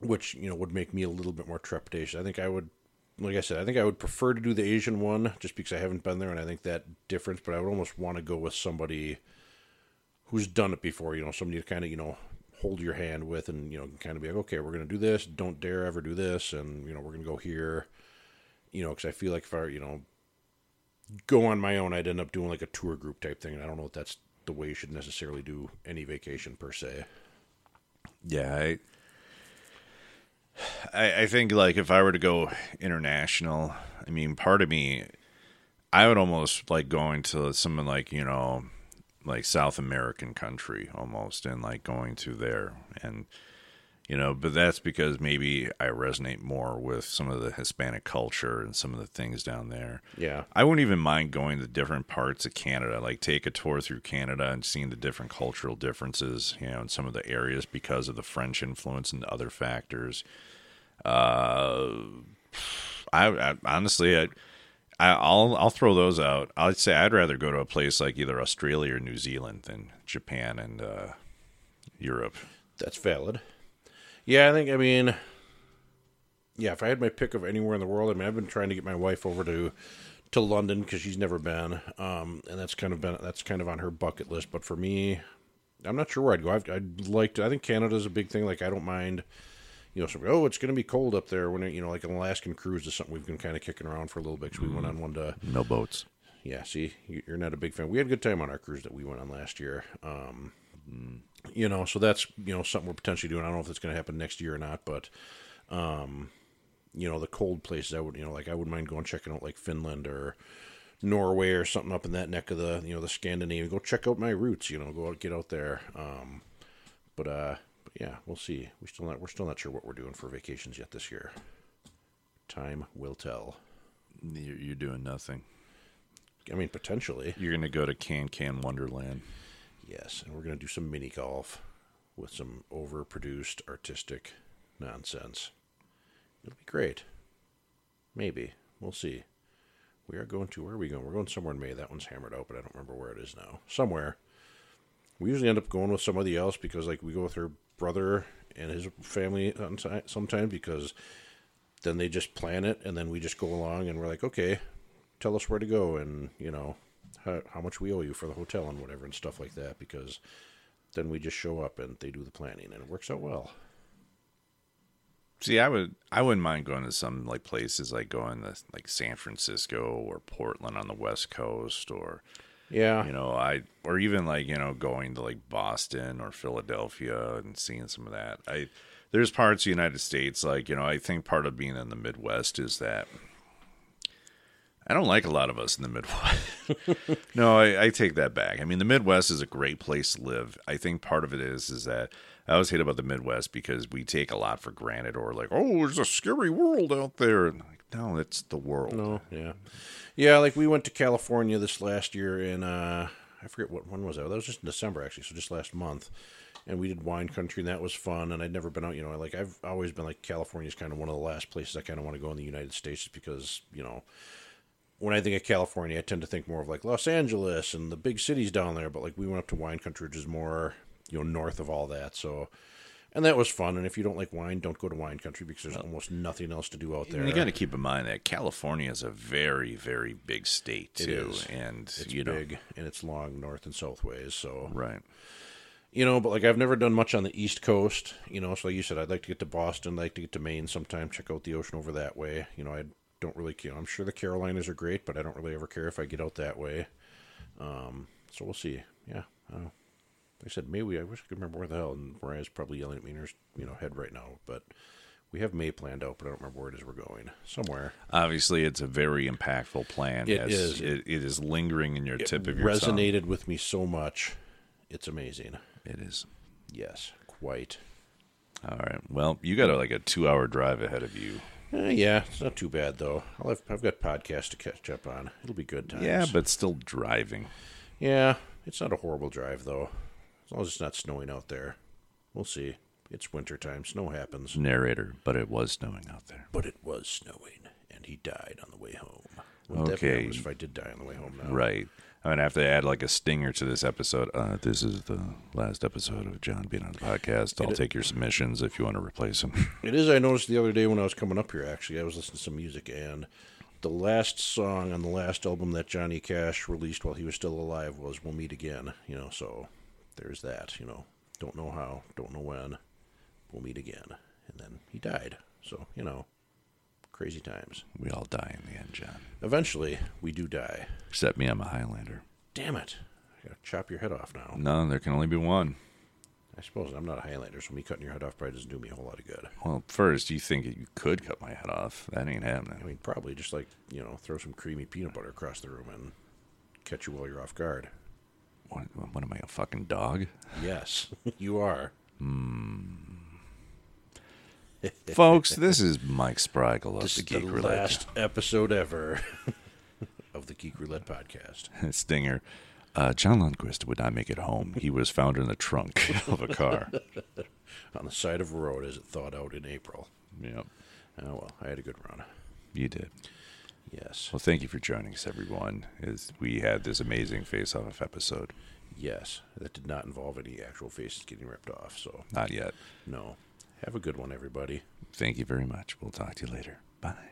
which you know would make me a little bit more trepidation. I think I would, like I said, I think I would prefer to do the Asian one just because I haven't been there, and I think that difference. But I would almost want to go with somebody who's done it before. You know, somebody to kind of you know hold your hand with, and you know, kind of be like, okay, we're gonna do this. Don't dare ever do this, and you know, we're gonna go here. You know, because I feel like if I you know go on my own, I'd end up doing like a tour group type thing, and I don't know if that's the way you should necessarily do any vacation per se. Yeah, I, I, I think like if I were to go international, I mean, part of me, I would almost like going to something like you know, like South American country almost, and like going to there and you know but that's because maybe i resonate more with some of the hispanic culture and some of the things down there Yeah. i wouldn't even mind going to different parts of canada like take a tour through canada and seeing the different cultural differences you know in some of the areas because of the french influence and other factors uh i, I honestly I, I, I'll I'll throw those out. I'd say I'd rather go to a place like either Australia or New Zealand than Japan and uh, Europe. That's valid. Yeah, I think I mean yeah, if I had my pick of anywhere in the world, I mean I've been trying to get my wife over to to London cuz she's never been. Um and that's kind of been that's kind of on her bucket list, but for me I'm not sure where I'd go. I'd, I'd like to I think Canada's a big thing like I don't mind you know, so, oh, it's going to be cold up there when it, you know, like an Alaskan cruise is something we've been kind of kicking around for a little bit. Cause we went on one to, No boats. yeah. See, you- you're not a big fan. We had a good time on our cruise that we went on last year. Um, you know, so that's you know something we're potentially doing. I don't know if it's going to happen next year or not, but um, you know, the cold places I would you know like I wouldn't mind going checking out like Finland or Norway or something up in that neck of the you know the Scandinavia. Go check out my roots. You know, go out get out there. Um, but uh, but yeah, we'll see. We still not we're still not sure what we're doing for vacations yet this year. Time will tell. You're doing nothing. I mean, potentially. You're going to go to Can Can Wonderland. Yes, and we're going to do some mini golf with some overproduced artistic nonsense. It'll be great. Maybe. We'll see. We are going to, where are we going? We're going somewhere in May. That one's hammered out, but I don't remember where it is now. Somewhere. We usually end up going with somebody else because, like, we go with her brother and his family sometimes because then they just plan it and then we just go along and we're like, okay, tell us where to go and, you know, how, how much we owe you for the hotel and whatever and stuff like that because then we just show up and they do the planning and it works out well. See, I would I wouldn't mind going to some like places like going to like San Francisco or Portland on the West Coast or Yeah. you know, I or even like, you know, going to like Boston or Philadelphia and seeing some of that. I there's parts of the United States like, you know, I think part of being in the Midwest is that I don't like a lot of us in the Midwest. no, I, I take that back. I mean, the Midwest is a great place to live. I think part of it is is that I always hate about the Midwest because we take a lot for granted, or like, oh, there's a scary world out there. And like, no, it's the world. No, yeah. Yeah, like we went to California this last year and uh I forget what when was that? That was just in December actually, so just last month. And we did wine country and that was fun and I'd never been out, you know, like I've always been like California's kind of one of the last places I kind of want to go in the United States just because, you know, when I think of California, I tend to think more of like Los Angeles and the big cities down there, but like we went up to wine country which is more, you know, north of all that. So and that was fun. And if you don't like wine, don't go to wine country because there's almost nothing else to do out there. And you got to keep in mind that California is a very, very big state It too, is. and it's you know, big and it's long north and south ways. So right? you know, but like I've never done much on the East Coast. You know, so like you said, I'd like to get to Boston, I'd like to get to Maine sometime, check out the ocean over that way. You know, I don't really, know, I'm sure the Carolinas are great, but I don't really ever care if I get out that way. Um, so we'll see. Yeah, know. Like I said, maybe I wish I could remember where the hell, and Mariah's probably yelling at me in her, you know, head right now. But we have May planned out, but I don't remember where it is we're going. Somewhere. Obviously, it's a very impactful plan. It is. It, it is lingering in your tip of your resonated with me so much. It's amazing. It is. Yes, quite. All right. Well, you got a, like a two-hour drive ahead of you. Eh, yeah, it's not too bad though. I'll have, I've got podcasts to catch up on. It'll be good times. Yeah, but still driving. yeah, it's not a horrible drive though, as long as it's not snowing out there. We'll see. It's winter time. Snow happens. Narrator, but it was snowing out there. But it was snowing, and he died on the way home. Wouldn't that Okay. be if I did die on the way home now? Right. I'm gonna have to add like a stinger to this episode. Uh, this is the last episode of John being on the podcast. I'll take your submissions if you want to replace them. It is. I noticed the other day when I was coming up here. Actually, I was listening to some music, and the last song on the last album that Johnny Cash released while he was still alive was "We'll Meet Again." You know, so there's that. You know, don't know how, don't know when, we'll meet again, and then he died. So you know, crazy times. we all die in the end, John. Eventually, we do die. Except me, I'm a Highlander. Damn it! I gotta chop your head off now. No, there can only be one. I suppose I'm not a Highlander, so me cutting your head off probably doesn't do me a whole lot of good. Well, first, you think you could cut my head off. That ain't happening. I mean, probably just like you know, throw some creamy peanut butter across the room and catch you while you're off guard. What, what am I, a fucking dog? Yes, you are. Hmm. Folks, this is Mike Sprigle of This the is Geek the Roulette last episode ever of the Geek Roulette podcast. Stinger. Uh, John Lundquist would not make it home. He was found in the trunk of a car. On the side of a road as it thawed out in April. yep, Oh well, I had a good run. you did. Yes, Well, thank you for joining us, everyone. As we had this amazing face-off episode. yes, that did not involve any actual faces getting ripped off. So Not yet. no, have a good one, everybody. Thank you very much. We'll talk to you later. Bye.